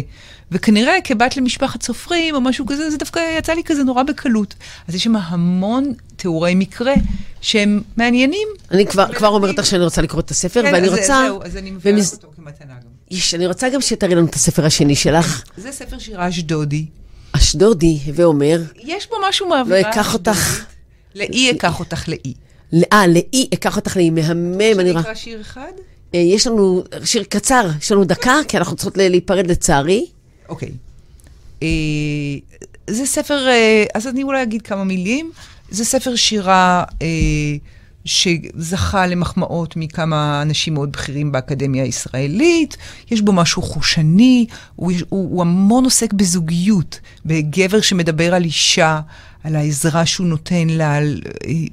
וכנראה כבת למשפחת סופרים או משהו כזה, זה דווקא יצא לי כזה נורא בקלות. אז יש שם המון תיאורי מקרה שהם מעניינים. אני כבר, אומרת לך שאני רוצה לקרוא את הספר, כן, ואני רוצה... זהו, אז אני מביאה. אותו כמתנה גם. יש, אני רוצה גם שתראי לנו את הספר השני שלך. זה ספר שירה אשדודי. אשדודי, הווה אומר. יש בו משהו מהאווירה לא אקח אותך. לאי אקח אותך לאי. אה, לאי אקח אותך לאי, מהמם. אני רואה. שיר אחד? אה, יש לנו שיר קצר, יש לנו דקה, כי אנחנו צריכות להיפרד לצערי. אוקיי. אה, זה ספר, אה, אז אני אולי אגיד כמה מילים. זה ספר שירה שזכה למחמאות מכמה אנשים מאוד בכירים באקדמיה הישראלית. יש בו משהו חושני, הוא, הוא, הוא המון עוסק בזוגיות, בגבר שמדבר על אישה, על העזרה שהוא נותן לה, על,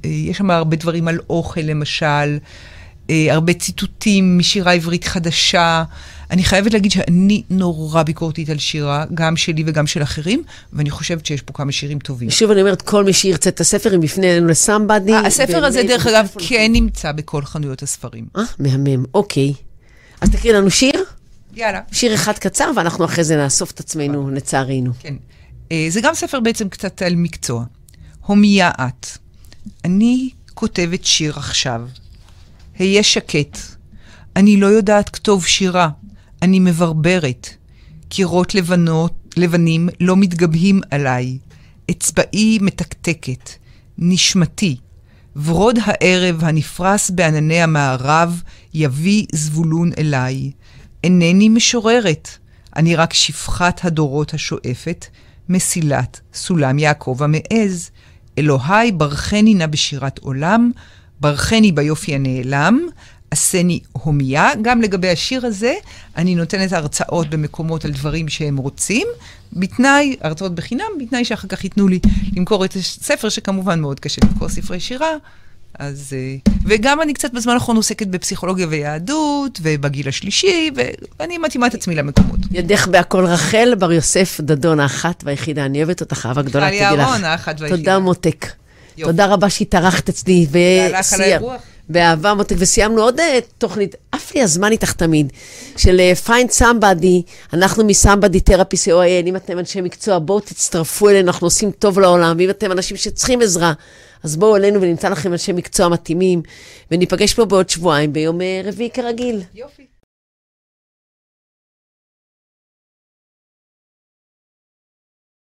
יש שם הרבה דברים על אוכל למשל, הרבה ציטוטים משירה עברית חדשה. אני חייבת להגיד שאני נורא ביקורתית על שירה, גם שלי וגם של אחרים, ואני חושבת שיש פה כמה שירים טובים. שוב אני אומרת, כל מי שירצה את הספר, אם יפנה אלינו לסמבדי. הספר הזה, דרך אגב, כן נמצא בכל חנויות הספרים. אה, מהמם, אוקיי. אז תקריא לנו שיר. יאללה. שיר אחד קצר, ואנחנו אחרי זה נאסוף את עצמנו, לצערנו. כן. אה, זה גם ספר בעצם קצת על מקצוע. הומיה את. אני כותבת שיר עכשיו. היה שקט. אני לא יודעת כתוב שירה. אני מברברת. קירות לבנות, לבנים לא מתגבהים עליי. אצבעי מתקתקת. נשמתי. ורוד הערב הנפרס בענני המערב יביא זבולון אליי. אינני משוררת, אני רק שפחת הדורות השואפת, מסילת סולם יעקב המעז. אלוהי ברכני נא בשירת עולם, ברכני ביופי הנעלם, עשני הומיה. גם לגבי השיר הזה, אני נותנת הרצאות במקומות על דברים שהם רוצים, בתנאי, הרצאות בחינם, בתנאי שאחר כך ייתנו לי למכור את הספר, שכמובן מאוד קשה למכור ספרי שירה. אז... אה, וגם אני קצת בזמן האחרון עוסקת בפסיכולוגיה ויהדות, ובגיל השלישי, ואני מתאימה את עצמי למקומות. ידך בהכל רחל, בר יוסף, דדון האחת והיחידה. אני אוהבת אותך, אהבה גדולה, תדעי לך. חלי אהרון, האחת והיחידה. תודה, מותק. יופי. תודה רבה שהתארחת אצלי. תודה באהבה מותק, וסיימנו עוד אה, תוכנית, עף לי הזמן איתך תמיד, של אה, find somebody, אנחנו מ-somebody therapy co.il, אם אתם אנשי מקצוע, בואו תצטרפו אלינו, אנחנו עושים טוב לעולם, ואם אתם אנשים שצריכים עזרה, אז בואו אלינו ונמצא לכם אנשי מקצוע מתאימים, וניפגש פה בעוד שבועיים, ביום אה, רביעי כרגיל. יופי.